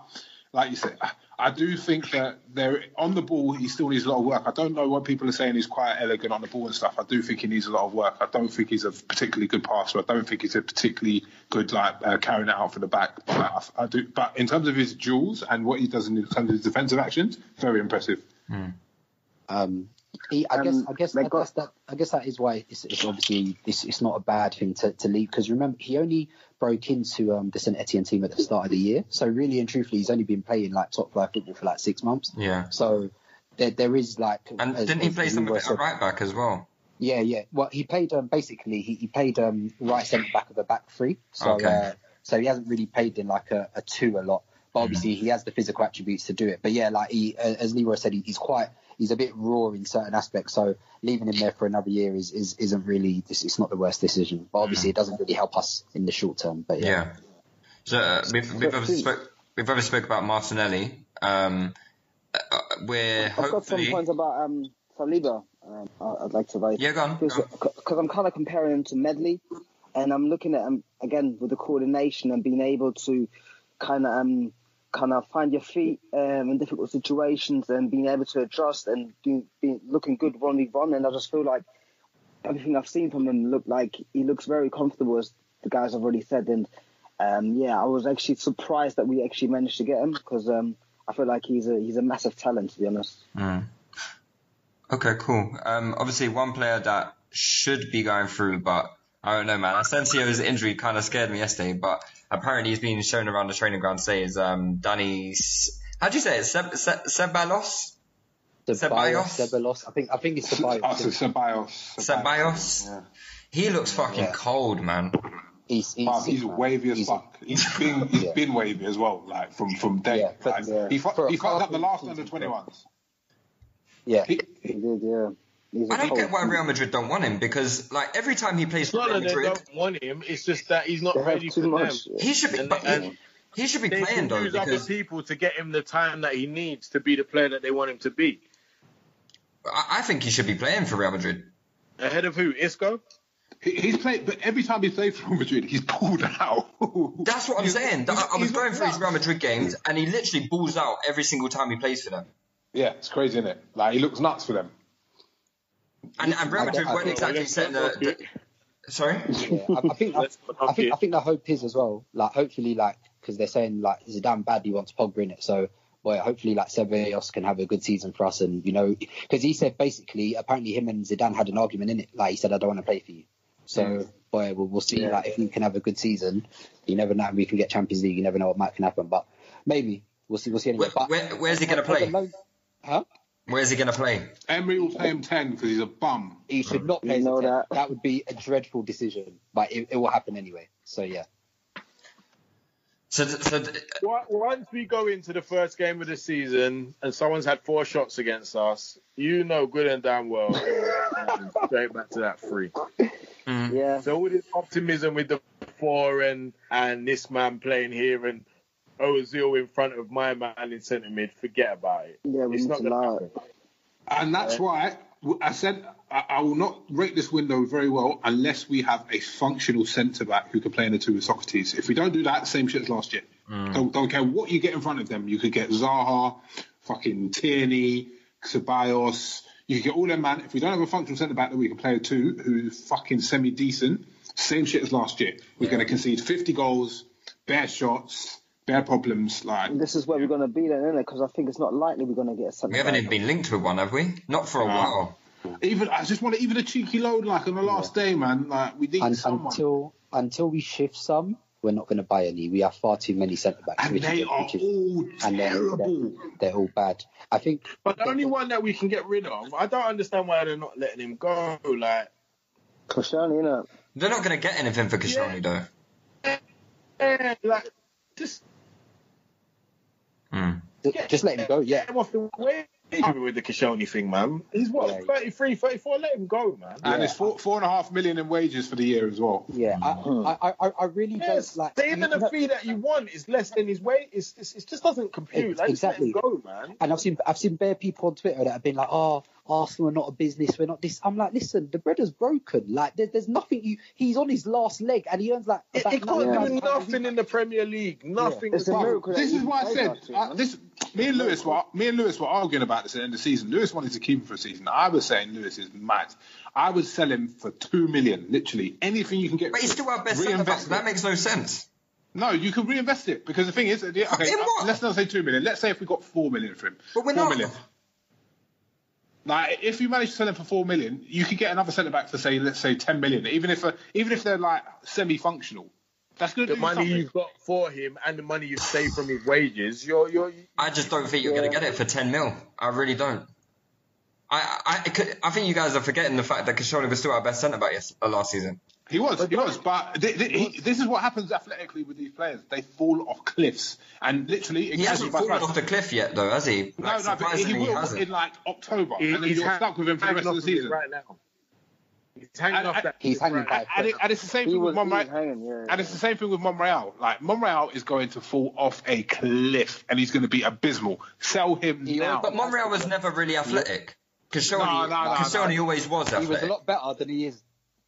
[SPEAKER 5] like you said, I, I do think that there on the ball he still needs a lot of work. I don't know what people are saying. He's quite elegant on the ball and stuff. I do think he needs a lot of work. I don't think he's a particularly good passer. I don't think he's a particularly good like uh, carrying it out for the back. But I, I do. But in terms of his duels and what he does in terms of his defensive actions, very impressive.
[SPEAKER 8] Um, he, I
[SPEAKER 6] Um,
[SPEAKER 8] guess, I guess,
[SPEAKER 6] they
[SPEAKER 8] I
[SPEAKER 6] got-
[SPEAKER 8] guess that, I guess that is why it's, it's obviously it's, it's not a bad thing to, to leave because remember he only broke into um, the St Etienne team at the start of the year, so really and truthfully he's only been playing like top flight football for like six months.
[SPEAKER 4] Yeah.
[SPEAKER 8] So there, there is like,
[SPEAKER 4] And
[SPEAKER 8] as-
[SPEAKER 4] didn't he
[SPEAKER 8] as
[SPEAKER 4] play some of it at right back as well?
[SPEAKER 8] Yeah, yeah. Well, he played um, basically he, he played um, right centre back of a back three. So
[SPEAKER 4] Okay.
[SPEAKER 8] uh, so he hasn't really played in like a, a two a lot. But obviously he has the physical attributes to do it. But yeah, like he, uh, as Leroy said, he, he's quite he's a bit raw in certain aspects. So leaving him there for another year is, is isn't really it's, it's not the worst decision. But obviously it doesn't really help us in the short term. But yeah.
[SPEAKER 4] Yeah. So uh, we've we've obviously spoke we've obviously spoke about Martinelli. Um, uh, we're
[SPEAKER 6] I've got some points about um, Saliba. Um, I- I'd like to write.
[SPEAKER 4] yeah, go on. Go on.
[SPEAKER 6] because I'm kind of comparing him to Medley, and I'm looking at him again with the coordination and being able to kind of um kind of find your feet um, in difficult situations and being able to adjust and being, being looking good one v one. And I just feel like everything I've seen from him look like he looks very comfortable, as the guys have already said. And um, yeah, I was actually surprised that we actually managed to get him because um, I feel like he's a he's a massive talent to be honest.
[SPEAKER 4] Mm. Okay, cool. Um, obviously one player that should be going through, but I don't know, man. Asensio's injury kind of scared me yesterday, but apparently he's been shown around the training ground today is um, Dani. How do you say it? Seb- Se- Sebalos? Ceballos?
[SPEAKER 8] Ceballos. I think I think it's
[SPEAKER 5] Oh,
[SPEAKER 8] Ceballos.
[SPEAKER 5] so Ceballos.
[SPEAKER 4] Ceballos?
[SPEAKER 5] Yeah.
[SPEAKER 4] He looks fucking
[SPEAKER 8] Yeah.
[SPEAKER 4] cold, man.
[SPEAKER 8] He's he's,
[SPEAKER 5] Bruv, he's
[SPEAKER 8] man.
[SPEAKER 5] wavy as
[SPEAKER 8] He's-
[SPEAKER 5] fuck. He's been he's
[SPEAKER 8] Yeah.
[SPEAKER 5] been wavy as well, like from from day.
[SPEAKER 8] Yeah,
[SPEAKER 5] Like,
[SPEAKER 6] yeah.
[SPEAKER 5] He, fu- he fucked up the last under twenty ones.
[SPEAKER 8] Yeah.
[SPEAKER 5] He,
[SPEAKER 6] He did, yeah. He's a
[SPEAKER 4] I don't
[SPEAKER 6] cold-
[SPEAKER 4] get why Real Madrid don't want him because, like, every time he plays for
[SPEAKER 7] not
[SPEAKER 4] Real
[SPEAKER 7] that they
[SPEAKER 4] Madrid,
[SPEAKER 7] don't want him. It's just that he's not ready for
[SPEAKER 6] much.
[SPEAKER 7] them.
[SPEAKER 4] he should be.
[SPEAKER 7] And-
[SPEAKER 4] But he,
[SPEAKER 7] and-
[SPEAKER 4] he should be
[SPEAKER 7] They
[SPEAKER 4] playing
[SPEAKER 7] can
[SPEAKER 4] though
[SPEAKER 7] use other people to get him the time that he needs to be the player that they want him to be.
[SPEAKER 4] I, I think he should be playing for Real Madrid.
[SPEAKER 7] Ahead of who? Isco?
[SPEAKER 5] He, he's played, but every time he's played for Real Madrid, he's pulled out.
[SPEAKER 4] That's what I'm
[SPEAKER 5] He's-
[SPEAKER 4] saying.
[SPEAKER 5] he's-
[SPEAKER 4] I, I was going through his. Real Madrid games, and he literally balls out every single time he plays for them.
[SPEAKER 5] Yeah, it's crazy, isn't it? Like he looks nuts for them.
[SPEAKER 4] And, and Real
[SPEAKER 8] I-
[SPEAKER 4] Madrid
[SPEAKER 8] I-
[SPEAKER 4] weren't exactly setting the. the sorry.
[SPEAKER 8] Yeah, I, I think I, I think I think the hope is as well. Like hopefully, like because they're saying like Zidane badly wants Pogba in it, so boy, hopefully like Ceballos can have a good season for us, and you know because he said basically apparently him and Zidane had an argument in it. Like he said, I don't want to play for you. So boy, we'll, we'll see. Like if we can have a good season, you never know. We can get Champions League. You never know what might can happen, but maybe we'll see. We'll see anyway.
[SPEAKER 4] Where, where, where's he going to play?
[SPEAKER 8] loan- Huh?
[SPEAKER 4] Where's he going to play?
[SPEAKER 5] Emery will pay him ten because he's a bum.
[SPEAKER 8] He should not play.
[SPEAKER 6] You
[SPEAKER 8] as
[SPEAKER 6] know
[SPEAKER 8] 10.
[SPEAKER 6] that.
[SPEAKER 8] that would be a dreadful decision, but it, it will happen anyway. So yeah.
[SPEAKER 4] So, so
[SPEAKER 7] Wa- Once we go into the first game of the season and someone's had four shots against us, you know good and damn well straight back to that three. Mm-hmm.
[SPEAKER 6] Yeah.
[SPEAKER 7] So all this optimism with the four and and this man playing here and Ozil in front of my man in centre mid, forget about it.
[SPEAKER 6] Yeah, we
[SPEAKER 7] it's
[SPEAKER 6] need
[SPEAKER 7] not
[SPEAKER 6] to
[SPEAKER 7] gonna
[SPEAKER 6] allow
[SPEAKER 7] happen.
[SPEAKER 6] it.
[SPEAKER 5] And that's why I said I I will not rate this window very well unless we have a functional centre back who can play in the two with Sokratis. If we don't do that, same shit as last year. Mm. Don't, don't care what you get in front of them. You could get Zaha, fucking Tierney, Ceballos. You could get all them man. If we don't have a functional centre back that we can play a two, who's fucking semi decent, same shit as last year. We're going to concede 50 goals, bare shots, bare problems. Like
[SPEAKER 6] This is where we're going to be then, isn't it? Because I think it's not likely we're going to get something.
[SPEAKER 4] we haven't
[SPEAKER 6] back.
[SPEAKER 4] even been linked with one, have we? Not for a while.
[SPEAKER 5] even I just want even a cheeky load like on the last day, man. Like we need
[SPEAKER 8] And
[SPEAKER 5] someone.
[SPEAKER 8] until until we shift some, we're not going to buy any. We have far too many centre backs,
[SPEAKER 5] and
[SPEAKER 8] which
[SPEAKER 5] they
[SPEAKER 8] is,
[SPEAKER 5] are
[SPEAKER 8] is
[SPEAKER 5] all
[SPEAKER 8] and they're,
[SPEAKER 5] terrible.
[SPEAKER 8] they're, they're all bad. I think.
[SPEAKER 7] But the only one that we can get rid of, I don't understand why they're not letting him go. Like,
[SPEAKER 6] Koscielny, innit?
[SPEAKER 4] They're not going to get anything for Koscielny, though.
[SPEAKER 7] eh, like just
[SPEAKER 8] Just let him go. Yeah,
[SPEAKER 7] get him off the way with the Koscielny thing, man. He's what,
[SPEAKER 8] Yeah.
[SPEAKER 7] 33, 34? Let him go, man.
[SPEAKER 5] And
[SPEAKER 8] Yeah.
[SPEAKER 5] it's four four and a half million in wages for the year as well.
[SPEAKER 8] yeah.
[SPEAKER 6] Hmm.
[SPEAKER 8] I, I, I, I really
[SPEAKER 7] Yes,
[SPEAKER 8] don't like.
[SPEAKER 7] the even
[SPEAKER 8] you
[SPEAKER 7] the fee that you want is less than his weight. It's, it's, it just doesn't compute. Like,
[SPEAKER 8] Exactly.
[SPEAKER 7] Just let him go, man.
[SPEAKER 8] And I've seen I've seen bare people on Twitter that have been like, "Oh, Arsenal are not a business. We're not this." I'm like, listen, the bread is broken. Like, there, there's nothing. You he's on his last leg and he earns like.
[SPEAKER 7] He,
[SPEAKER 8] about
[SPEAKER 7] he can't do
[SPEAKER 8] thousand pounds a
[SPEAKER 7] nothing in the Premier League. Nothing.
[SPEAKER 6] It's a
[SPEAKER 7] at all.
[SPEAKER 6] miracle.
[SPEAKER 5] This is why I said
[SPEAKER 6] last
[SPEAKER 5] uh, this. Me and Lewis were me and Lewis were arguing about this at the end of the season. Lewis wanted to keep him for a season. I was saying Lewis is mad. I would sell him for two million, literally anything you can get.
[SPEAKER 4] But he's still our best centre back.
[SPEAKER 5] Reinvest
[SPEAKER 4] That makes no sense.
[SPEAKER 5] No, you can reinvest it because the thing is, okay,
[SPEAKER 4] In what?
[SPEAKER 5] let's not say two million. Let's say if we got four million for him.
[SPEAKER 4] But we're
[SPEAKER 5] four
[SPEAKER 4] not.
[SPEAKER 5] million. Like, if you manage to sell him for four million, you could get another centre back for say, let's say ten million. Even if uh, even if they're like semi-functional, that's going to
[SPEAKER 7] The
[SPEAKER 5] do
[SPEAKER 7] money
[SPEAKER 5] something.
[SPEAKER 7] you've got for him and the money you saved from his wages, you're you're.
[SPEAKER 4] I just don't think you're going to get it for 10 mil. I really don't. I, I, I, could- I think you guys are forgetting the fact that Koscielny was still our best centre back uh, last season.
[SPEAKER 5] He was, he was, but th- th- he, this is what happens athletically with these players. They fall off cliffs, and literally,
[SPEAKER 4] He hasn't fallen off the cliff yet, though, has he?
[SPEAKER 5] No,
[SPEAKER 4] Like,
[SPEAKER 5] no, but he
[SPEAKER 4] surprisingly,
[SPEAKER 5] will
[SPEAKER 4] hasn't.
[SPEAKER 5] in like October,
[SPEAKER 7] He-
[SPEAKER 5] and then you're
[SPEAKER 7] hang-
[SPEAKER 5] stuck with him for the rest of the
[SPEAKER 7] off of it
[SPEAKER 5] season.
[SPEAKER 7] right now. He's hanging
[SPEAKER 5] And-
[SPEAKER 7] off
[SPEAKER 5] and-
[SPEAKER 7] that.
[SPEAKER 8] He's hanging
[SPEAKER 7] right
[SPEAKER 8] by-
[SPEAKER 5] And, it, and it's the same
[SPEAKER 6] He
[SPEAKER 5] thing
[SPEAKER 6] was,
[SPEAKER 5] with Monreal.
[SPEAKER 6] hanging, yeah.
[SPEAKER 5] And it's the same thing with Monreal. Like Monreal is going to fall off a cliff, and he's going to be abysmal. Sell him
[SPEAKER 8] He
[SPEAKER 5] now.
[SPEAKER 4] But Monreal was never really athletic. Koscielny,
[SPEAKER 5] No, no, no,
[SPEAKER 4] Koscielny
[SPEAKER 5] no.
[SPEAKER 4] always was athletic.
[SPEAKER 8] He was a lot better than he is.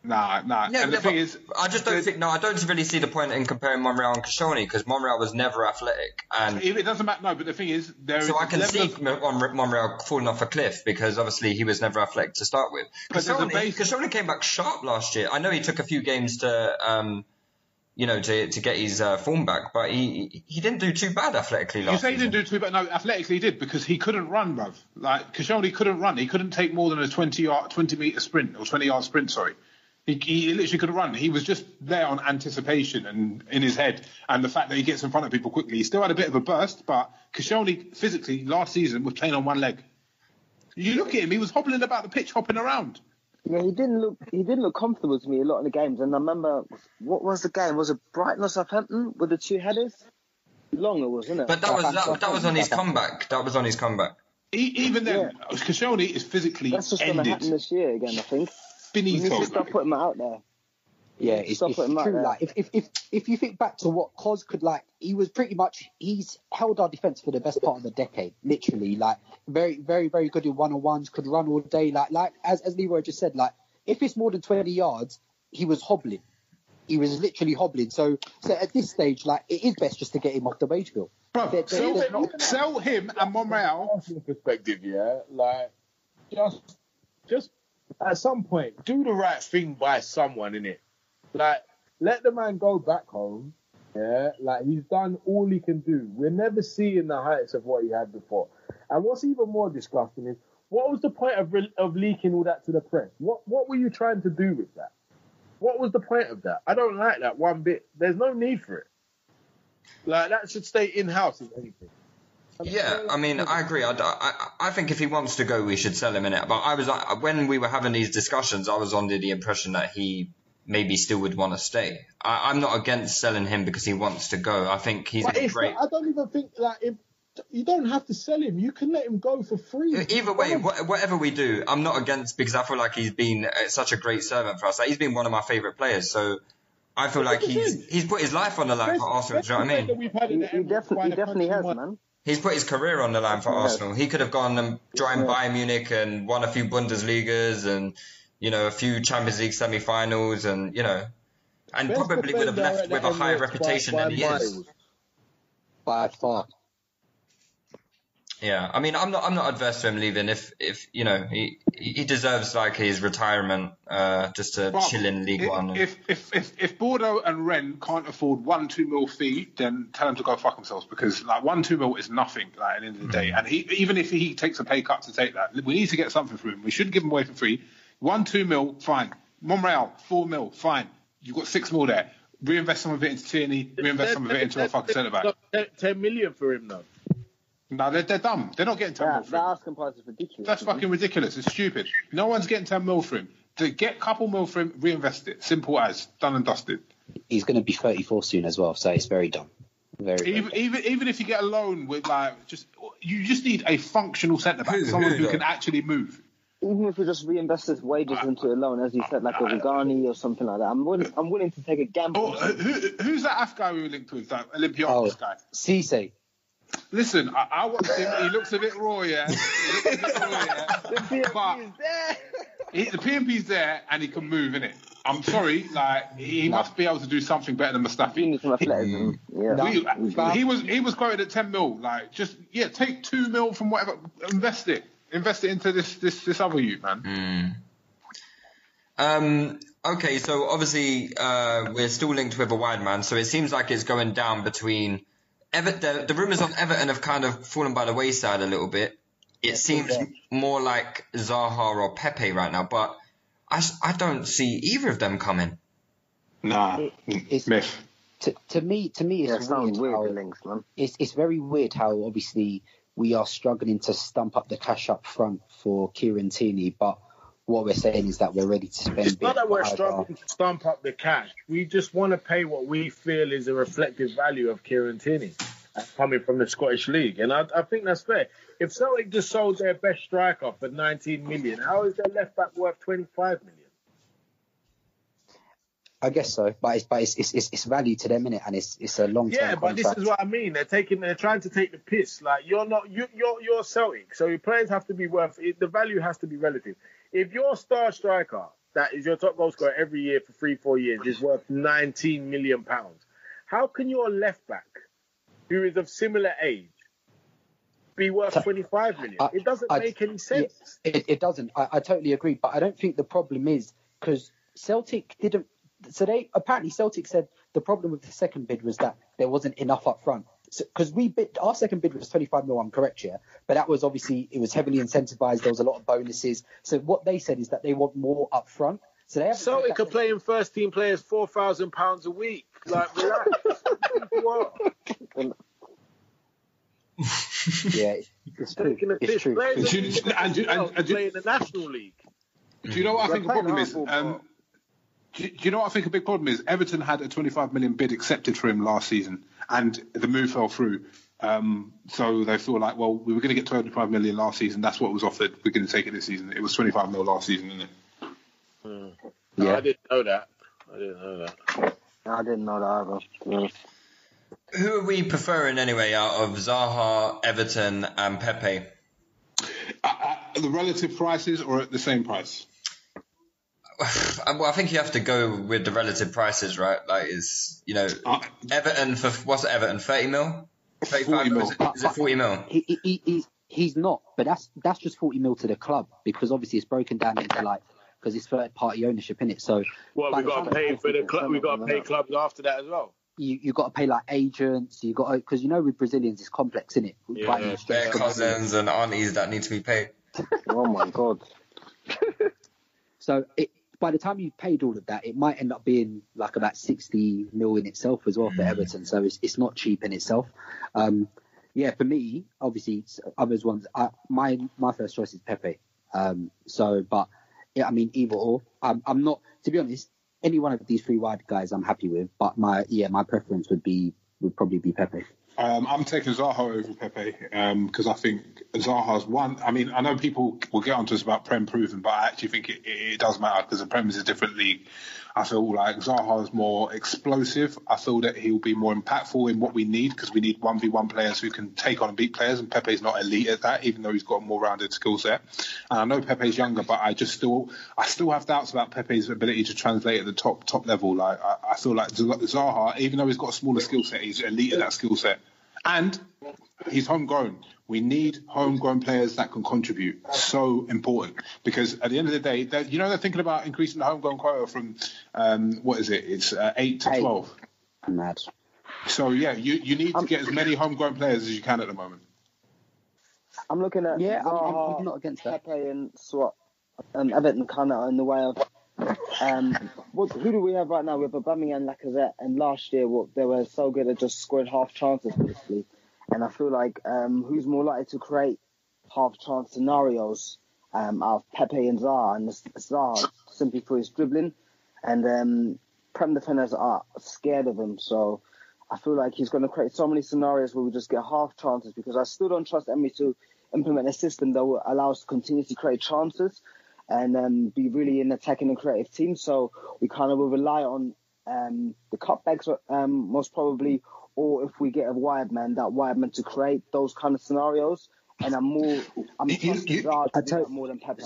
[SPEAKER 5] Nah, nah.
[SPEAKER 4] Yeah,
[SPEAKER 5] and the thing is,
[SPEAKER 4] I just don't think. No, I don't really see the point in comparing Monreal and Koscielny because Monreal was never athletic, and
[SPEAKER 5] it doesn't matter. No, but the thing is, there is
[SPEAKER 4] so I can see
[SPEAKER 5] of-
[SPEAKER 4] Monreal falling off a cliff because obviously he was never athletic to start with. Koscielny,
[SPEAKER 5] base-
[SPEAKER 4] came back sharp last year. I know he took a few games to, um, you know, to to get his uh, form back, but he he didn't do too bad athletically last
[SPEAKER 5] You say he didn't do too bad. No, athletically he did because he couldn't run, bruv. Like Koscielny couldn't run. He couldn't take more than a 20 yard, 20 meter sprint or 20 yard sprint. Sorry, he, he literally couldn't run. He was just there on anticipation and in his head, and the fact that he gets in front of people quickly. He still had a bit of a burst, but Koscielny physically last season was playing on one leg. You look at him; he was hobbling about the pitch, hopping around.
[SPEAKER 6] Yeah, he didn't look. He didn't look comfortable to me a lot of the games. And I remember what was the game? Was it Brighton or Southampton with the two headers? Long it was, wasn't it?
[SPEAKER 4] But that was that, that was on his comeback. That was on his comeback.
[SPEAKER 5] E- even then, Koscielny is physically
[SPEAKER 6] That's just going to happen
[SPEAKER 5] ended.
[SPEAKER 6] this year again. I think. We need
[SPEAKER 5] Finito.
[SPEAKER 6] to start putting him out there.
[SPEAKER 8] Yeah, it's,
[SPEAKER 6] Stop
[SPEAKER 8] it's
[SPEAKER 6] putting him out
[SPEAKER 8] true.
[SPEAKER 6] there.
[SPEAKER 8] Like, if, if if if you think back to what Cos could like, he was pretty much he's held our defense for the best part of the decade. Literally, like very very very good in one on ones, could run all day. Like like as as Leroy just said, like if it's more than twenty yards, he was hobbling. He was literally hobbling. So, so at this stage, like it is best just to get him off the wage bill.
[SPEAKER 5] Bro,
[SPEAKER 8] There- there-
[SPEAKER 5] sell,
[SPEAKER 8] there's not-
[SPEAKER 5] sell him and Monreal.
[SPEAKER 7] Perspective, yeah, like just just at some point do the right thing by someone in it. Like let the man go back home. Yeah, like he's done all he can do. We're never seeing the heights of what he had before. And what's even more disgusting is what was the point of re- of leaking all that to the press? What what were you trying to do with that? What was the point of that? I don't like that one bit. There's no need for it. Like that should stay in house if anything.
[SPEAKER 4] Yeah, I mean, I agree. I, I, I think if he wants to go, we should sell him in it. But I was like, when we were having these discussions, I was under the impression that he maybe still would want to stay. I, I'm not against selling him because he wants to go. I think he's a great.
[SPEAKER 7] not, I don't even think like if you don't have to sell him. You can let him go for free.
[SPEAKER 4] Either way, wha- whatever we do, I'm not against because I feel like he's been uh, such a great servant for us. Like he's been one of my favorite players. So I feel like he's he's put his life on the line for Arsenal. Do you know what I mean?
[SPEAKER 6] He, he,
[SPEAKER 7] Emirates
[SPEAKER 6] definitely, he definitely has,
[SPEAKER 7] month.
[SPEAKER 6] man.
[SPEAKER 4] He's put his career on the line for Arsenal. He could have gone and joined Bayern Munich and won a few Bundesligas and you know a few Champions League semi-finals and you know and
[SPEAKER 7] Best
[SPEAKER 4] probably would have left with a higher reputation than he is.
[SPEAKER 8] by far.
[SPEAKER 4] Yeah, I mean, I'm not I'm not adverse to him leaving if if you know he he deserves like his retirement uh, just to
[SPEAKER 5] But
[SPEAKER 4] chill in League
[SPEAKER 5] if,
[SPEAKER 4] One. and-
[SPEAKER 5] If, if if if Bordeaux and Rennes can't afford one two mil fee, then tell them to go fuck themselves because like one two mil is nothing like at the end of the
[SPEAKER 4] Mm-hmm.
[SPEAKER 5] day. And he even if he takes a pay cut to take that, we need to get something for him. We shouldn't give him away for free. One two mil, fine. Monreal four mil, fine. You've got six mil there. Reinvest some of it into Tierney. Reinvest some of it into a fucking centre back.
[SPEAKER 7] Ten- Ten million for him though.
[SPEAKER 5] No, they're, they're dumb. They're not getting ten mil
[SPEAKER 6] That,
[SPEAKER 5] for
[SPEAKER 6] that
[SPEAKER 5] him.
[SPEAKER 6] asking price is ridiculous.
[SPEAKER 5] That's
[SPEAKER 6] man.
[SPEAKER 5] fucking ridiculous. It's stupid. No one's getting 10 mil for him. To get a couple mil for him, reinvest it. Simple as. Done and dusted.
[SPEAKER 8] He's going to be 34 soon as well, so it's very dumb. Very, very
[SPEAKER 5] Even, even even if you get a loan with like just you just need a functional centre back, someone
[SPEAKER 4] who
[SPEAKER 5] who can actually move.
[SPEAKER 6] Even if we just reinvest his wages into a loan, as you said, like a Rugani or something like that, I'm willing, I'm willing to take a gamble.
[SPEAKER 5] Oh, who, who's that Af guy we were linked with? That Olympiacos
[SPEAKER 8] Oh.
[SPEAKER 5] guy.
[SPEAKER 8] Cisse.
[SPEAKER 5] Listen, I, I watched him. He looks a bit raw, yeah. He looks a bit raw, yeah. But he, the PMP's there and he can move, in it. I'm sorry, like he must be able to do something better than
[SPEAKER 6] You
[SPEAKER 5] Mustafi.
[SPEAKER 6] need some athleticism. Yeah.
[SPEAKER 5] We- he was he was quoted at 10 mil. Like, just yeah, take two mil from whatever, invest it, invest it into this this this other youth, man.
[SPEAKER 4] Um, okay, so obviously uh, we're still linked with a wide man, so it seems like it's going down between Ever- the, the rumours on Everton have kind of fallen by the wayside a little bit. It seems more like Zaha or Pepe right now, but I, I don't see either of them coming.
[SPEAKER 5] Nah,
[SPEAKER 8] it's-
[SPEAKER 5] myth.
[SPEAKER 8] To, to me, to me,
[SPEAKER 6] Yeah,
[SPEAKER 8] it's
[SPEAKER 6] it sounds
[SPEAKER 8] weird.
[SPEAKER 6] weird,
[SPEAKER 8] how-
[SPEAKER 6] links, man.
[SPEAKER 8] it's it's very weird how obviously we are struggling to stump up the cash up front for Kieran Tierney, but what we're saying is that we're ready to spend.
[SPEAKER 7] It's not that we're struggling to stump up the cash. We just want to pay what we feel is a reflective value of Kieran Tierney uh, coming from the Scottish League, and I, I think that's fair. If Celtic just sold their best striker for 19 million, how is their left back worth 25 million?
[SPEAKER 8] I guess so, but it's but it's it's, it's, value to them in it, and it's it's a long term
[SPEAKER 7] Yeah, but this is what I mean. They're taking, they're trying to take the piss. Like you're not, you, you're you're Celtic, so your players have to be worth. The value has to be relative. If your star striker, that is your top goal scorer every year for three, four years, is worth 19 million pounds, how can your left back, who is of similar age, be worth 25 million?
[SPEAKER 8] I-
[SPEAKER 7] It doesn't
[SPEAKER 8] I-
[SPEAKER 7] make any sense.
[SPEAKER 8] It, it doesn't. I, I totally agree, but I don't think the problem is because Celtic didn't. So they apparently Celtic said the problem with the second bid was that there wasn't enough up front. Because we bid, our second bid was 25 mil. I'm correct here, but that was obviously it was heavily incentivized. There was a lot of bonuses. So what they said is that they want more up front. So they haven't
[SPEAKER 7] Celtic are playing first team players four thousand pounds a week. Like relax.
[SPEAKER 8] Yeah, it's true. It's true.
[SPEAKER 7] Players
[SPEAKER 5] Do
[SPEAKER 7] are
[SPEAKER 5] and do- and- and do-
[SPEAKER 7] playing the National League.
[SPEAKER 5] Do you know what I think the problem is? Um, do, do you know what I think a big problem is? Everton had a 25 million bid accepted for him last season, and the move fell through. Um, so they feel like, well, we were going to get 25 million last season. That's what was offered. We're going to take it this season. It was 25 mil last season, isn't it?
[SPEAKER 7] No,
[SPEAKER 8] Yeah.
[SPEAKER 7] I didn't know that. I didn't know that.
[SPEAKER 6] I didn't know that either. Yeah.
[SPEAKER 4] Who are we preferring anyway out of Zaha, Everton, and Pepe?
[SPEAKER 5] At, at the relative prices or at the same price?
[SPEAKER 4] well, I think you have to go with the relative prices, right? Like, is you know,
[SPEAKER 5] Uh,
[SPEAKER 4] Everton for what's Everton? Thirty mil, 35
[SPEAKER 5] 40 mil.
[SPEAKER 4] Is, it, is it forty mil?
[SPEAKER 8] He, he, he, he's he's not, but that's that's just forty mil to the club because obviously it's broken down into like because it's third party ownership in it. So
[SPEAKER 7] Well, we
[SPEAKER 8] the
[SPEAKER 7] got to pay for the club. We got to pay clubs after that as well.
[SPEAKER 8] you you got to pay like agents. You got because you know with Brazilians it's complex in it.
[SPEAKER 7] Yeah.
[SPEAKER 4] Their cousins and aunties that need to be paid.
[SPEAKER 6] Oh my god.
[SPEAKER 8] So it by the time you've paid all of that, it might end up being like about sixty mil in itself as well for Everton. So it's it's not cheap in itself. Um, yeah, for me, obviously, it's others ones. I, my my first choice is Pepe. Um, so, but yeah, I mean, either or. I'm, I'm not, to be honest, any one of these three wide guys I'm happy with. But my yeah, my preference would be would probably be Pepe.
[SPEAKER 5] Um, I'm taking Zaha over Pepe because I think Zaha's one. I mean, I know people will get onto us about Prem proven, but I actually think it, it, does matter because the Prem is a different league. I feel like Zaha's more explosive. I feel that he'll be more impactful in what we need because we need 1v1 players who can take on and beat players, and Pepe's not elite at that, even though he's got a more rounded skill set. And I know Pepe's younger, but I just still, I still have doubts about Pepe's ability to translate at the top top level. Like I, I feel like Zaha, even though he's got a smaller skill set, he's elite at that skill set. And he's homegrown. We need homegrown players that can contribute. So important because at the end of the day, you know they're thinking about increasing the homegrown quota from um, what is it? It's uh, eight to
[SPEAKER 8] Eight.
[SPEAKER 5] twelve.
[SPEAKER 8] Mad.
[SPEAKER 5] So yeah, you, you need to get as many homegrown players as you can at the moment.
[SPEAKER 6] I'm looking at
[SPEAKER 8] Yeah, I'm- I'm- I'm not against that.
[SPEAKER 6] Pepe and Swat. Um, Everton kind of in the way of. Um, what, who do we have right now? We have Aubameyang and Lacazette, and last year what, they were so good at just scoring half chances basically. And I feel like um, who's more likely to create half chance scenarios um, of Pepe and Zaha, and Zaha simply for his dribbling, and um, Prem defenders are scared of him. So I feel like he's going to create so many scenarios where we just get half chances because I still don't trust Emery to implement a system that will allow us to continuously create chances and um, be really in an attacking and creative team. So we kind of will rely on um, the cutbacks um, most probably, or if we get a wide man, that wide man to create those kind of scenarios. And I'm more, I'm
[SPEAKER 5] You- you-
[SPEAKER 6] trusting to
[SPEAKER 8] I
[SPEAKER 6] do
[SPEAKER 8] tell-
[SPEAKER 6] that more than Pepe.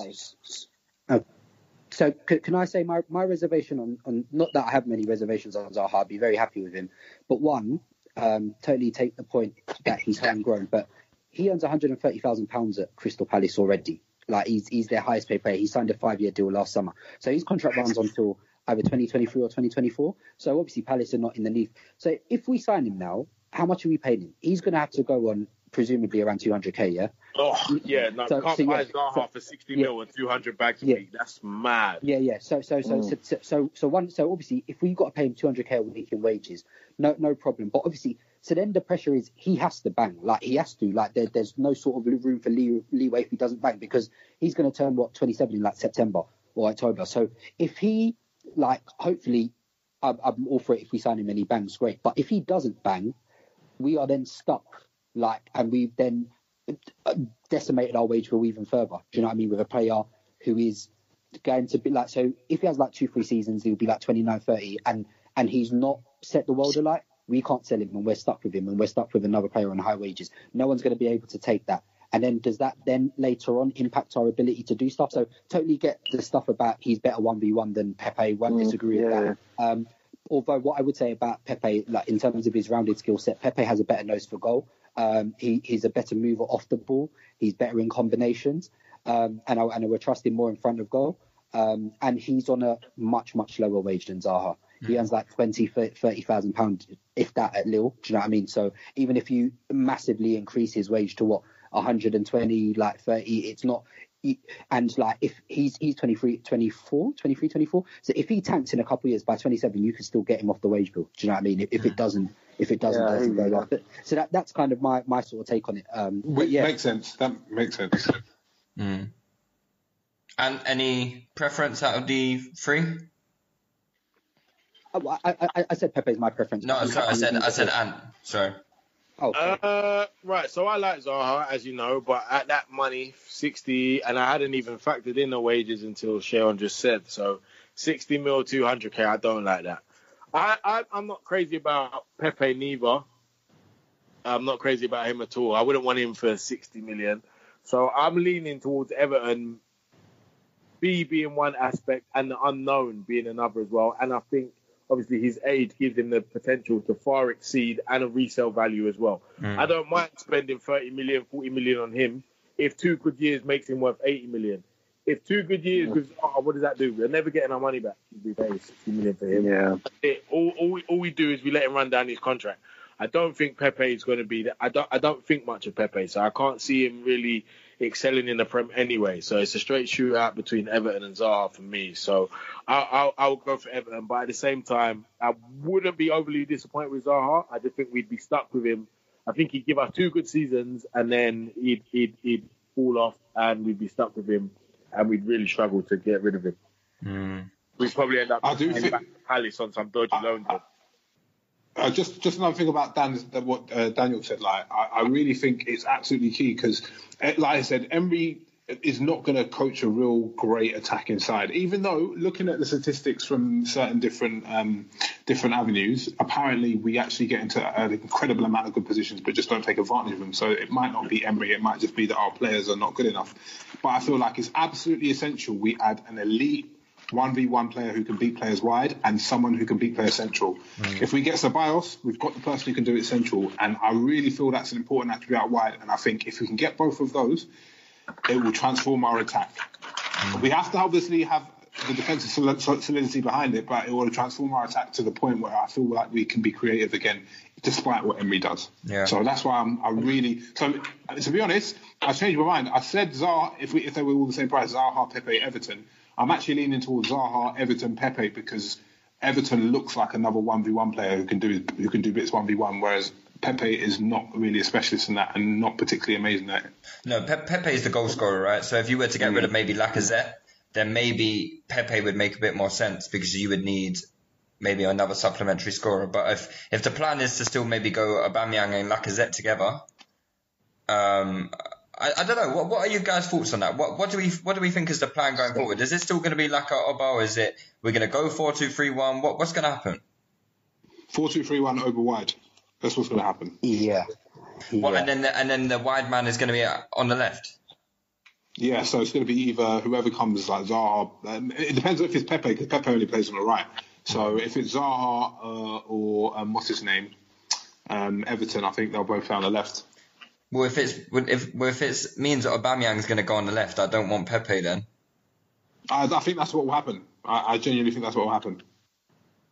[SPEAKER 8] So c- can I say my, my reservation on, on not that I have many reservations on Zaha, I'd be very happy with him. But one, um, totally take the point that he's homegrown, but he earns 130,000 pounds at Crystal Palace already. Like he's he's their highest paid player. He signed a five year deal last summer, so his contract runs until either 2023 or 2024. So obviously Palace are not in the league. So if we sign him now, how much are we paying him? He's going to have to go on presumably around 200k, yeah.
[SPEAKER 7] Oh, yeah, no,
[SPEAKER 8] So-
[SPEAKER 7] can't
[SPEAKER 8] so,
[SPEAKER 7] buy
[SPEAKER 8] yeah,
[SPEAKER 7] Zaha
[SPEAKER 8] so-
[SPEAKER 7] for 60
[SPEAKER 8] yeah.
[SPEAKER 7] mil and 200 bags a
[SPEAKER 8] Yeah.
[SPEAKER 7] week. That's mad.
[SPEAKER 8] Yeah, yeah. So, so, so, so, so, so, so one. So obviously, if we've got to pay him 200k a week in wages, no, no problem. But obviously, so then the pressure is he has to bang. Like he has to. Like there, there's no sort of room for lee, leeway if he doesn't bang because he's going to turn what 27 in like September or October. So if he like, hopefully, I'm, I'm all for it if we sign him and he bangs, great. But if he doesn't bang, we are then stuck. Like, and we've then decimated our wage bill even further. Do you know what I mean? With a player who is going to be like, so if he has like two, three seasons, he'll be like 29, 30, and and he's not set the world alight. We can't sell him, and we're stuck with him, and we're stuck with another player on high wages. No one's going to be able to take that. And then does that then later on impact our ability to do stuff? So totally get the stuff about he's better one v one than Pepe. Won't disagree with
[SPEAKER 6] yeah.
[SPEAKER 8] that. Um, although what I would say about Pepe, like in terms of his rounded skill set, Pepe has a better nose for goal. Um, he, he's a better mover off the ball. He's better in combinations, um, and I, and I would trust him more in front of goal. Um, and he's on a much much lower wage than Zaha. He earns like 20, 30,000 pounds, if that, at Lille. Do you know what I mean? So even if you massively increase his wage to what 120, like 30, it's not. And like if he's he's 23, 24, 23, 24. So if he tanks in a couple of years by 27, you can still get him off the wage bill. Do you know what I mean? If, if it doesn't, if it doesn't,
[SPEAKER 6] Yeah, I
[SPEAKER 8] doesn't go
[SPEAKER 6] you.
[SPEAKER 8] up. But- So that that's kind of my my sort of take on it. Um, but
[SPEAKER 5] Which
[SPEAKER 8] yeah,
[SPEAKER 5] makes sense. That makes sense.
[SPEAKER 4] Mm. And any preference out of the three?
[SPEAKER 8] I, I, I, I said Pepe's my preference.
[SPEAKER 4] No,
[SPEAKER 8] I'm
[SPEAKER 4] sorry, I
[SPEAKER 8] happy
[SPEAKER 4] said I said. Ant. Sorry.
[SPEAKER 8] Oh, sorry.
[SPEAKER 7] Uh, right. So I like Zaha, as you know, but at that money, 60, and I hadn't even factored in the wages until Seun just said. So 60 mil, 200k, I don't like that. I, I I'm not crazy about Pepe neither. I'm not crazy about him at all. I wouldn't want him for 60 million. So I'm leaning towards Everton speed being one aspect and the unknown being another as well. And I think obviously his age gives him the potential to far exceed and a resale value as well.
[SPEAKER 4] Mm.
[SPEAKER 7] I don't mind spending 30 million, 40 million on him if two good years makes him worth 80 million. If two good years with Zaha, what does that do? We're never getting our money back. We pay 60 million for him.
[SPEAKER 6] Yeah.
[SPEAKER 7] It, all, all, we, all we do is we let him run down his contract. I don't think Pepe is going to be that. I don't. I don't think much of Pepe, so I can't see him really excelling in the Prem anyway. So it's a straight shootout between Everton and Zaha for me. So I'll, I'll, I'll go for Everton, but at the same time, I wouldn't be overly disappointed with Zaha. I just think we'd be stuck with him. I think he'd give us two good seasons, and then he'd he'd, he'd fall off, and we'd be stuck with him, and we'd really struggle to get rid of him.
[SPEAKER 4] Mm.
[SPEAKER 7] We'd probably end up
[SPEAKER 5] I do think-
[SPEAKER 7] back to Palace on some dodgy loan deal.
[SPEAKER 5] Uh, just just another thing about Dan, that what uh, Daniel said. Like, I, I really think it's absolutely key because, like I said, Emery is not going to coach a real great attacking side. Even though, looking at the statistics from certain different um, different avenues, apparently we actually get into an incredible amount of good positions, but just don't take advantage of them. So it might not be Emery. It might just be that our players are not good enough. But I feel like it's absolutely essential we add an elite 1v1 player who can beat players wide and someone who can beat players central. If we get Ceballos, we've got the person who can do it central. And I really feel that's an important attribute out wide. And I think if we can get both of those, it will transform our attack. Mm. We have to obviously have the defensive sol- sol- solidity behind it, but it will transform our attack to the point where I feel like we can be creative again, despite what Emery does.
[SPEAKER 4] Yeah.
[SPEAKER 5] So that's why I'm, I really. So to be honest, I changed my mind. I said Zaha if we if they were all the same price, Zaha, Pepe, Everton. I'm actually leaning towards Zaha, Everton, Pepe because Everton looks like another one v one player who can do who can do bits one v one, whereas Pepe is not really a specialist in that and not particularly amazing at it.
[SPEAKER 4] No, Pe- Pepe is the goal scorer, right? So if you were to get rid of maybe Lacazette, then maybe Pepe would make a bit more sense because you would need maybe another supplementary scorer. But if if the plan is to still maybe go Aubameyang and Lacazette together, um, I, I don't know. What what are you guys' thoughts on that? What what do we what do we think is the plan going forward? Is it still going to be Laka Oba, or is it we're going to go four two three one? What what's going to happen?
[SPEAKER 5] Four two three one over wide. That's what's going to happen.
[SPEAKER 8] Yeah.
[SPEAKER 4] What,
[SPEAKER 8] Yeah.
[SPEAKER 4] and then the, and then the wide man is going to be on the left.
[SPEAKER 5] Yeah, so it's going to be either whoever comes like Zaha. Um, it depends if it's Pepe because Pepe only plays on the right. So if it's Zaha uh, or um, what's his name, um, Everton, I think they'll both play on the left.
[SPEAKER 4] Well, if it's if well, if it's means that Aubameyang's going to go on the left, I don't want Pepe then.
[SPEAKER 5] I, I think that's what will happen. I, I genuinely think that's what will happen.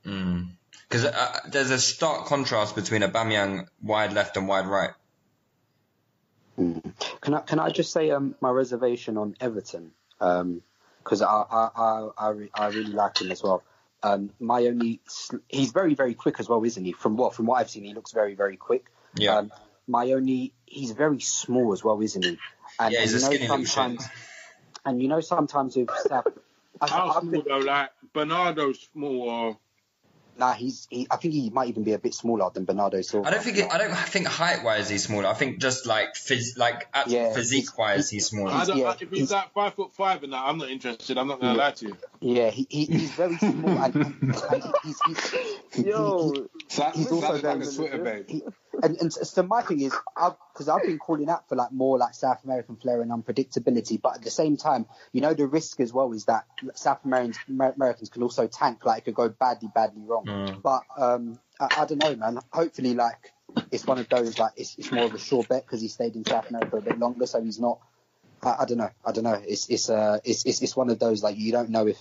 [SPEAKER 4] Because uh, there's a stark contrast between Aubameyang wide left and wide right.
[SPEAKER 8] Can I can I just say um, my reservation on Everton because I I, I I I really like him as well. Um, my only sl- he's very very quick as well, isn't he? From what from what I've seen, he looks very very quick.
[SPEAKER 4] Yeah.
[SPEAKER 8] Um, my only he's very small as well, isn't he? And,
[SPEAKER 4] Yeah, he's
[SPEAKER 8] and
[SPEAKER 4] a
[SPEAKER 8] you
[SPEAKER 4] skinny
[SPEAKER 8] know
[SPEAKER 4] little
[SPEAKER 8] sometimes, and you know sometimes with South, I,
[SPEAKER 7] How
[SPEAKER 8] I've
[SPEAKER 7] small
[SPEAKER 8] been,
[SPEAKER 7] though? Like Bernardo's small. Or...
[SPEAKER 8] nah, he's he, I think he might even be a bit smaller than Bernardo Silva.
[SPEAKER 4] I don't think it, I don't think height wise he's smaller. I think just like phys, like
[SPEAKER 8] Yeah,
[SPEAKER 4] physique wise
[SPEAKER 8] he's-
[SPEAKER 4] he's
[SPEAKER 7] I
[SPEAKER 4] smaller.
[SPEAKER 7] don't,
[SPEAKER 8] yeah,
[SPEAKER 7] if he's
[SPEAKER 8] he's-
[SPEAKER 7] like five foot five and that, I'm not interested. I'm not gonna lie to you.
[SPEAKER 8] Yeah, he, he he's very small and, and he's, he's, he-
[SPEAKER 6] Yo,
[SPEAKER 5] That,
[SPEAKER 8] He's
[SPEAKER 5] that
[SPEAKER 8] also
[SPEAKER 5] is like a
[SPEAKER 8] very-
[SPEAKER 5] Twitter babe.
[SPEAKER 8] and, and so my thing is, because I've, been calling out for like more like South American flair and unpredictability, but at the same time, you know, the risk as well is that South Americans, Amer- Americans can also tank, like it could go badly, badly wrong. But um, I, I don't know, man. Hopefully, like it's one of those like it's, it's more of a sure bet because he stayed in South America a bit longer, so he's not. I, I don't know. I don't know. It's it's uh it's, it's it's one of those like you don't know if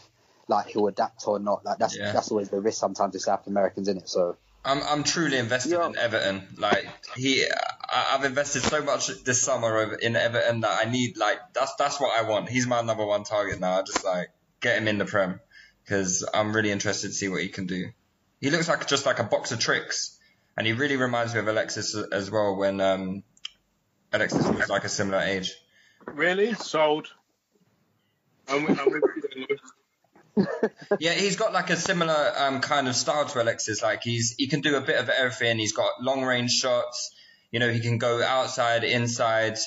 [SPEAKER 8] like he'll adapt or not. Like that's
[SPEAKER 4] Yeah.
[SPEAKER 8] that's always the risk sometimes with South Americans, in it. So.
[SPEAKER 4] I'm I'm truly invested
[SPEAKER 6] Yeah.
[SPEAKER 4] in Everton. Like he, I, I've invested so much this summer in Everton that I need like that's that's what I want. He's my number one target now. I just like get him in the prem because I'm really interested to see what he can do. He looks like just like a box of tricks, and he really reminds me of Alexis as well when um Alexis was like a similar age.
[SPEAKER 7] Really? Sold. I'm I'm with you.
[SPEAKER 4] Yeah, he's got like a similar um, kind of style to Alexis. Like he's he can do a bit of everything. He's got long range shots. You know, he can go outside, inside.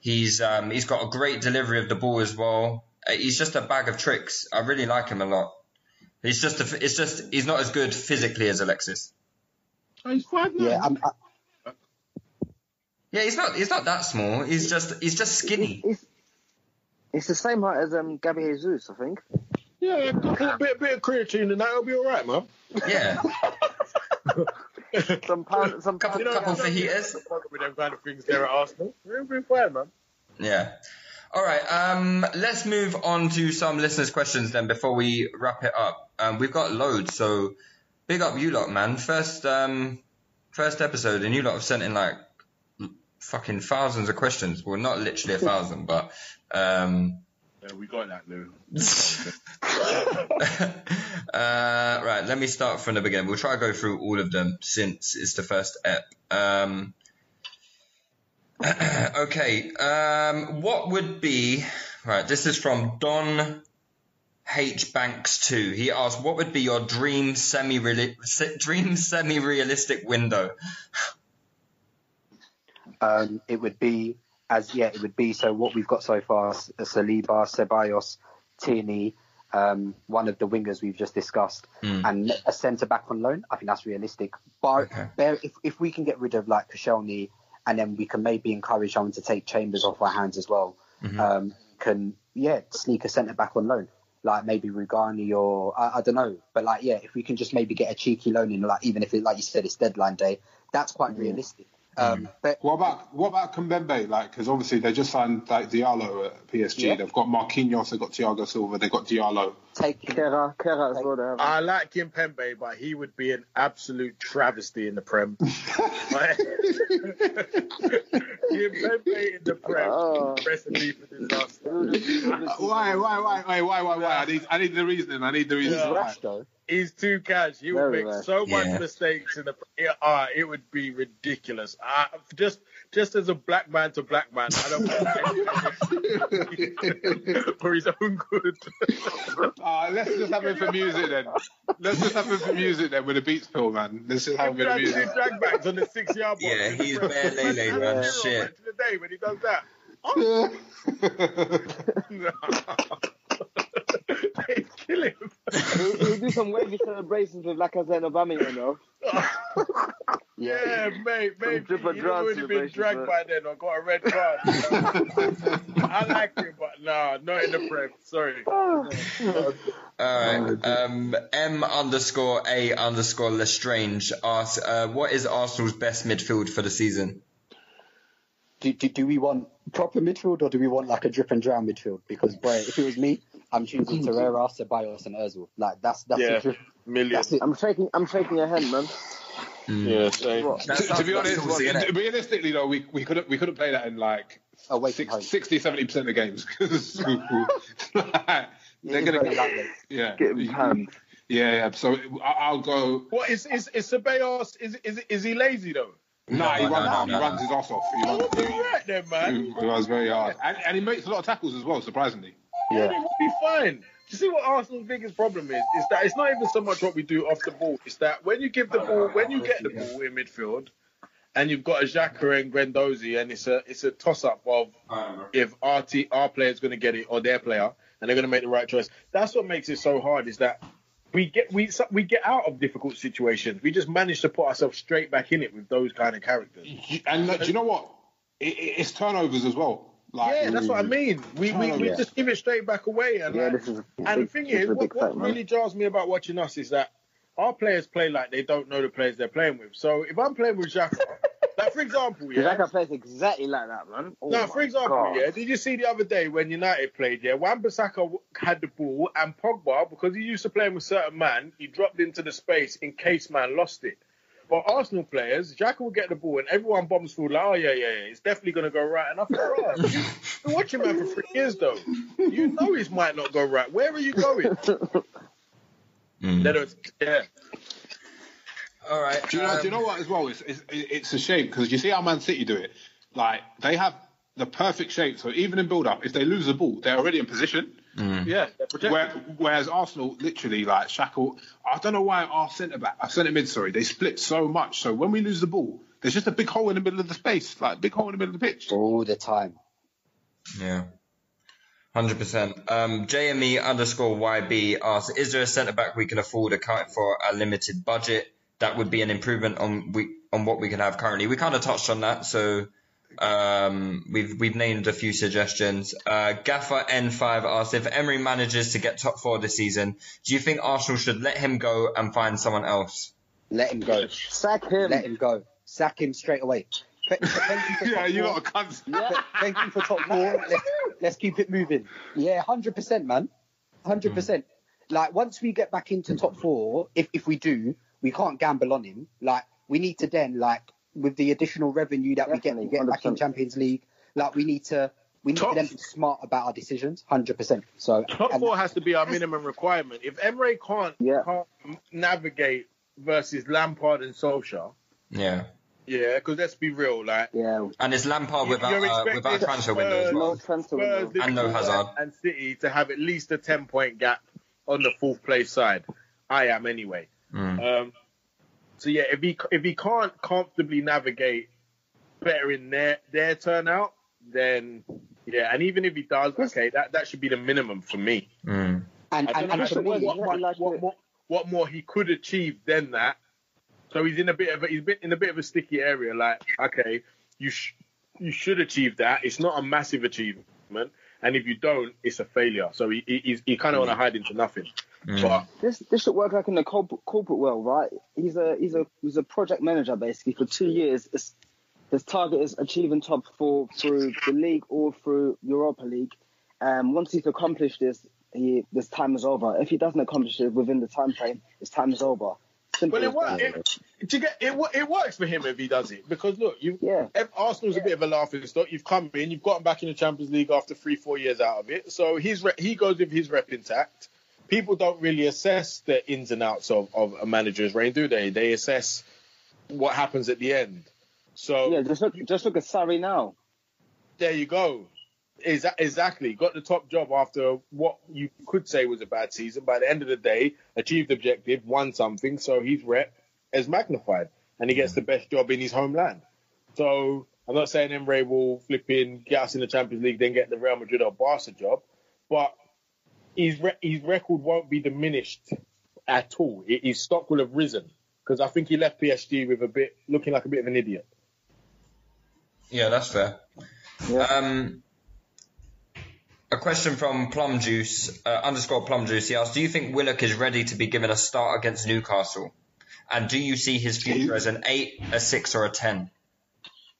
[SPEAKER 4] He's um, he's got a great delivery of the ball as well. Uh, He's just a bag of tricks. I really like him a lot. He's just a, it's just he's not as good physically as Alexis.
[SPEAKER 7] Oh, he's five nine.
[SPEAKER 8] Yeah, I'm, I,
[SPEAKER 4] Yeah, he's not he's not that small. He's just he's just skinny.
[SPEAKER 6] It's, It's the same height as um, Gabby Jesus, I think.
[SPEAKER 7] Yeah, a couple, bit, bit of creatine and that'll be all right, man.
[SPEAKER 4] Yeah.
[SPEAKER 6] Some pound, some
[SPEAKER 4] Couple-
[SPEAKER 6] pound-
[SPEAKER 4] couple fajitas.
[SPEAKER 7] With them kind of things there at Arsenal. We'll be fine, man.
[SPEAKER 4] Yeah. All right. Um, let's move on to some listeners' questions then before we wrap it up. Um, we've got loads, so big up you lot, man. First, um, first episode, and you lot have sent in like fucking thousands of questions. Well, not literally a thousand, but um,
[SPEAKER 7] Yeah, we got that, Lou.
[SPEAKER 4] uh, right, let me start from the beginning. We'll try to go through all of them since it's the first ep. Um, okay, um, what would be right? This is from Don H Banks two. He asked, "What would be your dream semi dream semi realistic window?"
[SPEAKER 8] Um, it would be as yet it would be so what we've got so far: S- Saliba, Ceballos, Tierney, um, one of the wingers we've just discussed, and a centre back on loan. I think that's realistic. But
[SPEAKER 4] Okay.
[SPEAKER 8] bear, if if we can get rid of like Koscielny, and then we can maybe encourage someone to take Chambers off our hands as well. Um, can yeah sneak a centre back on loan. Like maybe Rugani or I, I don't know, but like yeah, if we can just maybe get a cheeky loan in, like even if it like you said it's deadline day, that's quite realistic. Um, but
[SPEAKER 5] What about what about Kimpembe? Like, because obviously they just signed like Diallo at PSG.
[SPEAKER 8] Yeah.
[SPEAKER 5] They've got Marquinhos, they've got Thiago Silva, they've got Diallo.
[SPEAKER 8] take
[SPEAKER 6] Kehrer, Kehrer as well. they have.
[SPEAKER 7] I like Kimpembe, but he would be an absolute travesty in the Prem. Like, Kim Pembe in the Prem,
[SPEAKER 6] Oh.
[SPEAKER 7] recipe for disaster.
[SPEAKER 5] Why, why, why, why, why, why, why? I need, I need the reasoning. I need the reasoning.
[SPEAKER 7] Yeah.
[SPEAKER 5] why.
[SPEAKER 8] rash though.
[SPEAKER 7] He's too cash. He would make
[SPEAKER 6] rash.
[SPEAKER 7] so much mistakes in the. It, uh, it would be ridiculous. Uh, just, just as a black man to black man, I don't for his own good.
[SPEAKER 5] Uh, let's just have it for music then. Let's just have it for music then with a beats pill, man. Let's just have a bit of music.
[SPEAKER 7] drag backs on the six yard box.
[SPEAKER 4] Yeah, he's bare lele, man. Shit.
[SPEAKER 7] To the day when he does that. they kill him.
[SPEAKER 6] He'll, he'll do some wavy celebrations with Lacazette and Aubameyang, you know.
[SPEAKER 7] Yeah, mate, maybe
[SPEAKER 6] Some
[SPEAKER 7] he's
[SPEAKER 6] Dripper Dran
[SPEAKER 7] already been dragged
[SPEAKER 6] right?
[SPEAKER 7] by then or got a red card. I like him, but nah, not in the Prem. Sorry.
[SPEAKER 4] All right. Um, M underscore A underscore Lestrange asks, uh, "What is Arsenal's best midfield for the season?"
[SPEAKER 8] Do, do, do we want proper midfield or do we want like a drip and drown midfield? Because boy, if it was me, I'm choosing Torreira, Ceballos, and Özil. Like that's that's
[SPEAKER 7] Yeah.
[SPEAKER 8] the drip.
[SPEAKER 7] Million.
[SPEAKER 8] That's.
[SPEAKER 6] I'm shaking, I'm shaking your hand, man.
[SPEAKER 7] Yeah, same.
[SPEAKER 5] To, to be honest,
[SPEAKER 4] sounds
[SPEAKER 5] realistically though, we, we couldn't we couldn't play that in like oh,
[SPEAKER 8] Away from
[SPEAKER 5] six, 60, 70 percent of games because they're gonna
[SPEAKER 8] very lightweight.
[SPEAKER 5] yeah
[SPEAKER 6] Get him panned.
[SPEAKER 5] yeah yeah. So I- I'll go.
[SPEAKER 7] What is is is Ceballos? Is is is he lazy though?
[SPEAKER 5] Nah, he
[SPEAKER 4] no,
[SPEAKER 5] runs
[SPEAKER 4] no,
[SPEAKER 5] he
[SPEAKER 4] no,
[SPEAKER 5] runs his ass off. He
[SPEAKER 7] Oh,
[SPEAKER 5] runs,
[SPEAKER 7] all
[SPEAKER 5] he,
[SPEAKER 7] right then, man.
[SPEAKER 5] he runs very hard, and, and he makes a lot of tackles as well. Surprisingly.
[SPEAKER 7] Yeah, they will be fine. Do you see what Arsenal's biggest problem is? Is that it's not even so much what we do off the ball. It's that when you give the ball, when you get the ball in midfield, and you've got a Xhaka and Guendouzi, and it's a it's a toss up of if our t- our player's going to get it or their player, and they're going to make the right choice. That's what makes it so hard. Is that we get we we get out of difficult situations. We just manage to put ourselves straight back in it with those kind of characters.
[SPEAKER 5] And look, do you know what? It- it's turnovers as well. Like,
[SPEAKER 7] Yeah, that's what I mean. We we, we
[SPEAKER 5] Yeah.
[SPEAKER 7] just give it straight back away. And
[SPEAKER 6] Yeah,
[SPEAKER 7] like,
[SPEAKER 6] this is a
[SPEAKER 7] and the thing is, what, what
[SPEAKER 6] man.
[SPEAKER 7] really jars me about watching us is that our players play like they don't know the players they're playing with. So if I'm playing with Xhaka, like for example, yeah.
[SPEAKER 6] Xhaka plays exactly like that, man. Oh
[SPEAKER 7] no, for example,
[SPEAKER 6] God.
[SPEAKER 7] yeah. Did you see the other day when United played? Yeah, Wan-Bissaka had the ball, and Pogba, because he used to play with certain man, he dropped into the space in case man lost it. But Arsenal players, Xhaka will get the ball, and everyone bombs forward like, oh yeah, yeah, yeah, it's definitely gonna go right. And I thought, right, you've been watching man for three years though. You know it might not go right. Where are you going?
[SPEAKER 4] Mm.
[SPEAKER 7] They don't- yeah.
[SPEAKER 4] All right.
[SPEAKER 5] Do you know?
[SPEAKER 4] um,
[SPEAKER 5] do you know what? As well, it's it's, it's a shame because you see how Man City do it. Like they have the perfect shape. So even in build up, if they lose the ball, they're already in position.
[SPEAKER 7] Yeah.
[SPEAKER 5] Where, whereas Arsenal, literally, like Xhaka, I don't know why our centre back, our centre mid, sorry, they split so much. So when we lose the ball, there's just a big hole in the middle of the space, like big hole in the middle of the pitch.
[SPEAKER 8] all the time.
[SPEAKER 4] Yeah. Hundred percent. Um, JME underscore YB asks, "Is there a centre back we can afford accounting for a limited budget? That would be an improvement on we on what we can have currently. We kind of touched on that. So Um, we've we've named a few suggestions. Uh, Gaffer N5 asked if Emery manages to get top four this season, do you think Arsenal should let him go and find someone else?
[SPEAKER 8] Let him go.
[SPEAKER 6] Sack him.
[SPEAKER 8] Let him go. Sack him straight away. Th- th- Thank you for
[SPEAKER 5] Yeah,
[SPEAKER 8] top
[SPEAKER 5] you
[SPEAKER 8] four.
[SPEAKER 5] lot are cunts.
[SPEAKER 8] Th- Thank you for top four. Let's, let's keep it moving. Yeah, hundred percent, man. Hundred percent. Like once we get back into top four, if if we do, we can't gamble on him. Like we need to then like with the additional revenue that we get
[SPEAKER 6] Definitely,
[SPEAKER 8] we get back in
[SPEAKER 6] 100%.
[SPEAKER 8] Champions League, like we need to we need
[SPEAKER 7] Top-
[SPEAKER 8] to be smart about our decisions. Hundred percent. So
[SPEAKER 7] Top four has to be our minimum requirement. If Emery can't,
[SPEAKER 6] Yeah.
[SPEAKER 7] can't navigate versus Lampard and Solskjaer,
[SPEAKER 4] Yeah.
[SPEAKER 7] yeah, because let's be real, like
[SPEAKER 6] Yeah.
[SPEAKER 4] And it's Lampard without
[SPEAKER 7] You're
[SPEAKER 4] uh, without transfer window as
[SPEAKER 7] Spurs-
[SPEAKER 4] well.
[SPEAKER 6] No transfer
[SPEAKER 7] Spurs,
[SPEAKER 6] window.
[SPEAKER 4] And no Hazard.
[SPEAKER 7] and City to have at least a ten point gap on the fourth place side. I am anyway.
[SPEAKER 4] Mm.
[SPEAKER 7] Um, so yeah, if he if he can't comfortably navigate better in their their turnout, then yeah, and even if he does, okay, that that should be the minimum for me.
[SPEAKER 4] Mm.
[SPEAKER 8] and
[SPEAKER 7] I
[SPEAKER 8] and,
[SPEAKER 7] don't
[SPEAKER 8] and for
[SPEAKER 7] what,
[SPEAKER 8] me,
[SPEAKER 7] what, what,
[SPEAKER 6] like
[SPEAKER 7] what more what more he could achieve than that. So he's in a bit of a, he's been in a bit of a sticky area. Like, okay, you sh- you should achieve that. It's not a massive achievement, and if you don't, it's a failure. So he he, he's, he kind of want to hide into nothing. But
[SPEAKER 6] This this should work like in the corp- corporate world, right? He's a he's a he's a project manager basically for two years. It's, his target is achieving top four through the league or through Europa League. Um, once he's accomplished this, he this time is over. If he doesn't accomplish it within the time frame, his time is over. Simple
[SPEAKER 7] But it,
[SPEAKER 6] as
[SPEAKER 7] wo- it, do get, it, it works for him if he does it because look, you
[SPEAKER 6] Yeah.
[SPEAKER 7] if Arsenal's a bit of a laughing stock. You've come in, you've gotten back in the Champions League after three, four years out of it. So he's re- he goes with his rep intact. People don't really assess the ins and outs of, of a manager's reign, do they? They assess what happens at the end. So
[SPEAKER 6] Yeah, just look just look at Sarri now.
[SPEAKER 7] there you go. Exa- Exactly. Got the top job after what you could say was a bad season. By the end of the day, achieved objective, won something. So his rep is magnified and he gets the best job in his homeland. So I'm not saying Emery will flip in, get us in the Champions League, then get the Real Madrid or Barca job, but his, re- his record won't be diminished at all. His stock will have risen because I think he left PSG with a bit, looking like a bit of an idiot.
[SPEAKER 4] Yeah, that's fair.
[SPEAKER 6] Yeah.
[SPEAKER 4] Um, a question from Plum Juice uh, underscore Plum Juice. He asked, "Do you think Willock is ready to be given a start against Newcastle? And do you see his future as an eight, a six, or a ten?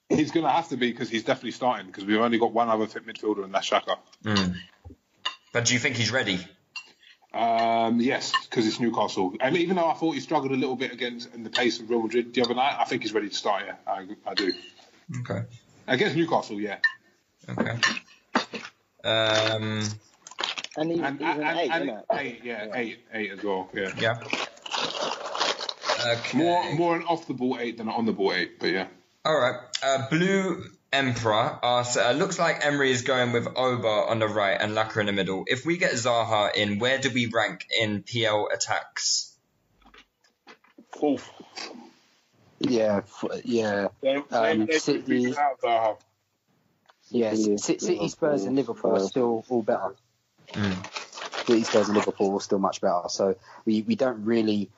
[SPEAKER 5] He's going to have to be because he's definitely starting because we've only got one other fit midfielder and that's Xhaka.
[SPEAKER 4] But do you think he's ready?
[SPEAKER 5] Um, yes, because it's Newcastle. And even though I thought he struggled a little bit against in the pace of Real Madrid the other night, I think he's ready to start. Yeah, I, I do.
[SPEAKER 4] Okay.
[SPEAKER 5] Against Newcastle, yeah.
[SPEAKER 4] Okay. Um,
[SPEAKER 6] And he,
[SPEAKER 5] And,
[SPEAKER 6] he's
[SPEAKER 5] and,
[SPEAKER 6] an
[SPEAKER 5] and,
[SPEAKER 6] eight,
[SPEAKER 5] and
[SPEAKER 6] isn't it?
[SPEAKER 5] eight, yeah, eight, eight as well. Yeah.
[SPEAKER 4] yeah. Okay.
[SPEAKER 5] More, more an off the ball eight than an on the ball eight, but yeah.
[SPEAKER 4] All right. Uh, Blue Emperor asks, uh, looks like Emery is going with Oba on the right and Laka in the middle. If we get Zaha in, where do we rank in PL attacks?
[SPEAKER 7] Fourth.
[SPEAKER 8] yeah, f- yeah.
[SPEAKER 7] Same,
[SPEAKER 8] Um,
[SPEAKER 7] same
[SPEAKER 8] City-
[SPEAKER 7] with Reece out, Zaha.
[SPEAKER 8] Yeah,
[SPEAKER 6] City,
[SPEAKER 8] City, City, Spurs, and Liverpool are still all better.
[SPEAKER 4] Mm.
[SPEAKER 8] City, Spurs, and Liverpool are still much better. So we, we don't really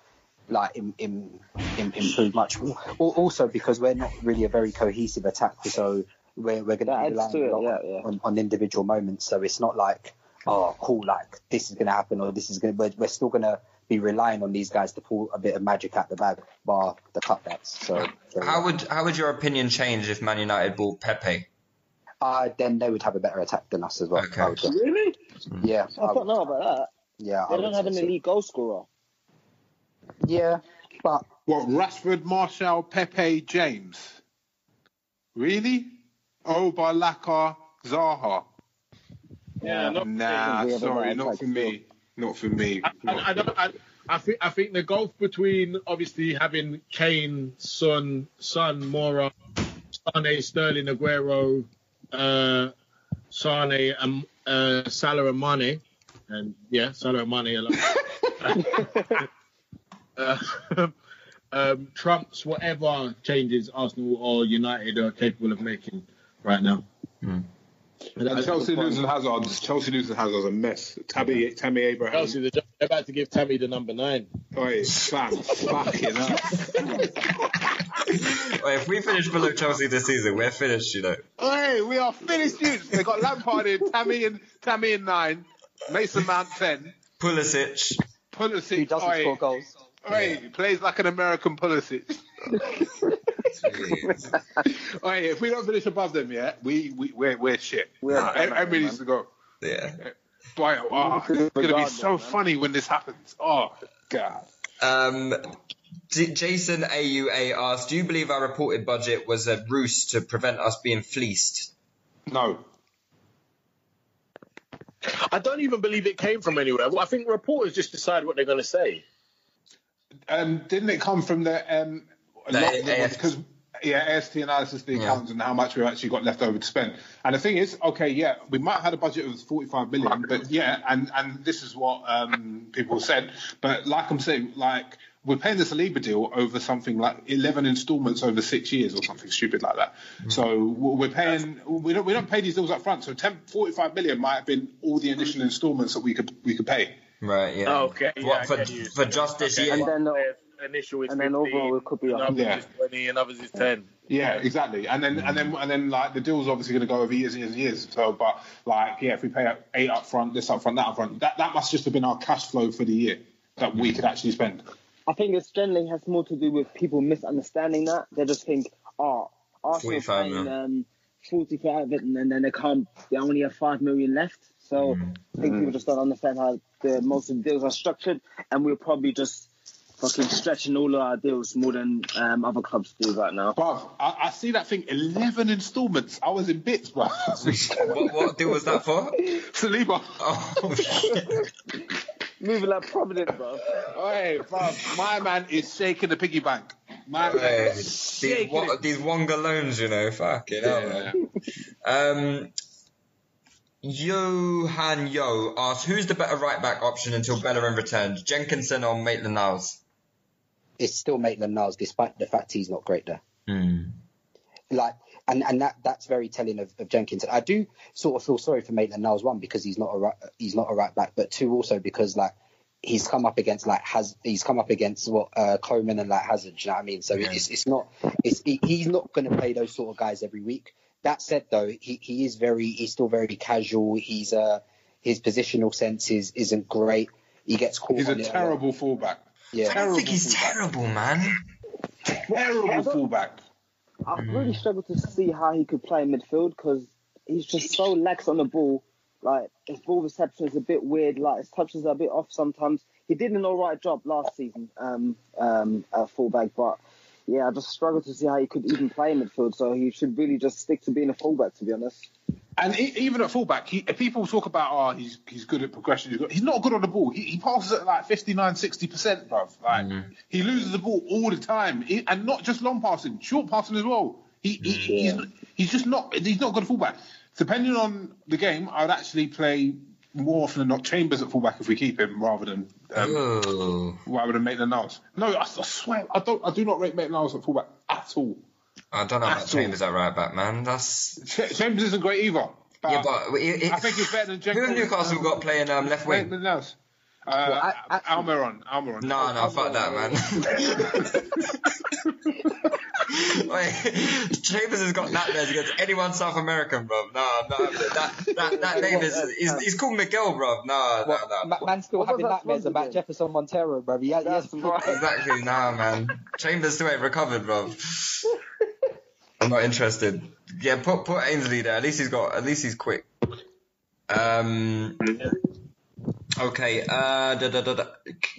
[SPEAKER 8] like im, im, im, improve much. Also because we're not really a very cohesive attack, so we're we're going to be
[SPEAKER 6] adds to
[SPEAKER 8] a lot
[SPEAKER 6] yeah, yeah.
[SPEAKER 8] On, on individual moments. So it's not like oh cool, like this is going to happen or this is going. to We're, we're still going to be relying on these guys to pull a bit of magic out the bag, bar the cutbacks. So, so
[SPEAKER 4] How would how would your opinion change if Man United bought Pepe?
[SPEAKER 8] uh, then they would have a better attack than us as well.
[SPEAKER 4] Okay.
[SPEAKER 8] I
[SPEAKER 7] Really?
[SPEAKER 8] yeah,
[SPEAKER 6] I don't know about that.
[SPEAKER 8] yeah.
[SPEAKER 6] They
[SPEAKER 8] would
[SPEAKER 6] don't have
[SPEAKER 8] say
[SPEAKER 6] an
[SPEAKER 8] so.
[SPEAKER 6] elite goal scorer.
[SPEAKER 8] Yeah, but
[SPEAKER 5] What, Rashford, Martial, Pepe, James? Really? Oba, Laka, Zaha?
[SPEAKER 7] Yeah, not
[SPEAKER 5] Nah,
[SPEAKER 6] We have a
[SPEAKER 5] sorry, not for me. Not for me.
[SPEAKER 7] I, I, I don't. I, I think I think the gulf between obviously having Kane, Son, Son, Moura, Sane, Sterling, Aguero, uh, Sane, and uh, Salah and Mane, and yeah, Salah and Mane. a lot. uh, um, trumps whatever changes Arsenal or United are capable of making right now.
[SPEAKER 5] And Chelsea losing Hazard. Chelsea losing Hazard's a mess. Tabby, Tammy Abraham.
[SPEAKER 7] Chelsea, they're about to give Tammy the number nine.
[SPEAKER 5] Oi, fam, fucking hell.
[SPEAKER 4] Wait, if we finish below Chelsea this season, we're finished, you know.
[SPEAKER 5] Hey, we are finished, dudes. They got Lampard in, Tammy in, Tammy in nine, Mason Mount ten,
[SPEAKER 4] Pulisic.
[SPEAKER 5] Pulisic.
[SPEAKER 8] Who doesn't
[SPEAKER 5] oi,
[SPEAKER 8] score goals?
[SPEAKER 5] Oi, plays like an American Pulisic. Oi, if we don't finish above them, yet, we we we're, we're shit.
[SPEAKER 6] We're
[SPEAKER 5] Nah,
[SPEAKER 6] bad,
[SPEAKER 5] everybody needs to go.
[SPEAKER 4] Yeah.
[SPEAKER 5] Boy, oh, it's gonna be so
[SPEAKER 6] man.
[SPEAKER 5] funny when this happens. Oh god.
[SPEAKER 4] Um, D- Jason AUA asked, "Do you believe our reported budget was a ruse to prevent us being fleeced?"
[SPEAKER 5] No.
[SPEAKER 7] I don't even believe it came from anywhere. Well, I think reporters just decide what they're going to say.
[SPEAKER 5] Um, didn't it come from the um
[SPEAKER 4] The
[SPEAKER 5] lot of them
[SPEAKER 4] AF.
[SPEAKER 5] because yeah, AST analysis, the
[SPEAKER 4] Yeah.
[SPEAKER 5] accounts, and how much we've actually got left over to spend. And the thing is, okay, yeah, we might have had a budget of 45 million, but yeah, and and this is what um people said. But like I'm saying, like we're paying the Saliba deal over something like 11 installments over six years or something stupid like that. So we're paying, we don't we don't pay these deals up front. So 10, 45 million might have been all the initial installments that we could we could pay.
[SPEAKER 4] Right. Yeah.
[SPEAKER 7] Okay. Yeah,
[SPEAKER 4] What for?
[SPEAKER 7] you.
[SPEAKER 4] For just this
[SPEAKER 7] Okay,
[SPEAKER 4] year.
[SPEAKER 6] And then, uh,
[SPEAKER 7] initial is
[SPEAKER 6] and then overall it could be
[SPEAKER 7] another
[SPEAKER 5] Yeah.
[SPEAKER 7] is 20, another is 10.
[SPEAKER 5] Yeah, exactly. And then and then and then like the deal's obviously going to go over years and years and years. So, but like yeah, if we pay up eight up front, this up front, that up front, that that must just have been our cash flow for the year that we could actually spend.
[SPEAKER 6] I think it generally has more to do with people misunderstanding that. They just think, oh, Arsenal
[SPEAKER 4] 45
[SPEAKER 6] paying
[SPEAKER 4] mil.
[SPEAKER 6] um, 45 of it and then they can't, they only have 5 million left. So I think people just don't understand how the most of the deals are structured and we're probably just fucking stretching all of our deals more than um, other clubs do right now.
[SPEAKER 5] Bruv, I, I see that thing, 11 installments. I was in bits, bruv.
[SPEAKER 4] what, what deal was that for?
[SPEAKER 5] Saliba.
[SPEAKER 4] Oh shit.
[SPEAKER 6] Moving like Provident, bro.
[SPEAKER 5] Hey, bruv, my man is shaking the piggy bank. My man
[SPEAKER 4] Hey,
[SPEAKER 5] is
[SPEAKER 4] these,
[SPEAKER 5] shaking
[SPEAKER 4] wa- these Wonga loans, you know, fucking hell,
[SPEAKER 5] Yeah.
[SPEAKER 4] man. Um, Johan Yo asks, who's the better right back option until Bellerin returns, Jenkinson or Maitland Niles?
[SPEAKER 8] It's still Maitland Niles, despite the fact he's not great there.
[SPEAKER 4] Hmm.
[SPEAKER 8] like and and that that's very telling of, of Jenkins. I do sort of feel sorry for Maitland Niles one because he's not a right, he's not a right back, but two also because like he's come up against like has he's come up against what uh, Coleman and like Hazard. You know what I mean? So
[SPEAKER 4] Yeah.
[SPEAKER 8] it's it's not it's he, he's not going to play those sort of guys every week. That said, though, he, he is very he's still very casual. He's uh his positional sense is isn't great. He gets caught.
[SPEAKER 5] He's a
[SPEAKER 8] on it
[SPEAKER 5] terrible fullback.
[SPEAKER 8] Yeah.
[SPEAKER 4] I don't think he's
[SPEAKER 5] fullback.
[SPEAKER 4] terrible, man.
[SPEAKER 5] Terrible fullback.
[SPEAKER 6] I really struggle to see how he could play in midfield because he's just so lax on the ball. Like his ball reception is a bit weird. Like his touches are a bit off sometimes. He did an all right job last season um, um, at fullback, but yeah, I just struggle to see how he could even play in midfield. So he should really just stick to being a fullback, to be honest.
[SPEAKER 5] And e- even at fullback, he, people talk about, oh, he's he's good at progression. He's, good. he's not good on the ball. He, he passes at like 59, 60%, bruv. Like, mm-hmm. he loses the ball all the time. He- and not just long passing, short passing as well. He, he, he's, he's just not, he's not good at fullback. Depending on the game, I would actually play more often than not Chambers at fullback if we keep him rather than um,
[SPEAKER 4] Oh,
[SPEAKER 5] rather than Maitland Niles. No, I, I swear, I don't, I do not rate Maitland Niles at fullback at all.
[SPEAKER 4] I don't know about
[SPEAKER 5] That's all.
[SPEAKER 4] Chambers at right back, man. That's
[SPEAKER 5] Ch- Chambers isn't great either.
[SPEAKER 4] yeah, but it, it,
[SPEAKER 5] I think he's better than
[SPEAKER 4] who have
[SPEAKER 5] Jenkins.
[SPEAKER 4] Newcastle got playing um, left wing?
[SPEAKER 5] Maitland Niles. Uh,
[SPEAKER 8] I- actually-
[SPEAKER 5] Almiron, Almiron.
[SPEAKER 4] No, no, fuck that, man. Wait, Chambers has got nightmares against anyone South American, bro. No, no, that that, that name is he's, he's called Miguel, bro. No, no, no.
[SPEAKER 8] Ma- Man still
[SPEAKER 6] What
[SPEAKER 8] having
[SPEAKER 6] was that
[SPEAKER 8] nightmares about? Jefferson Montero, bro. He has, he has
[SPEAKER 6] right.
[SPEAKER 4] Exactly, nah, man. Chambers still ain't recovered, bro. I'm not interested. Yeah, put put Ainsley there. At least he's got. At least he's quick. Um. Okay. Uh. Da, da, da, da.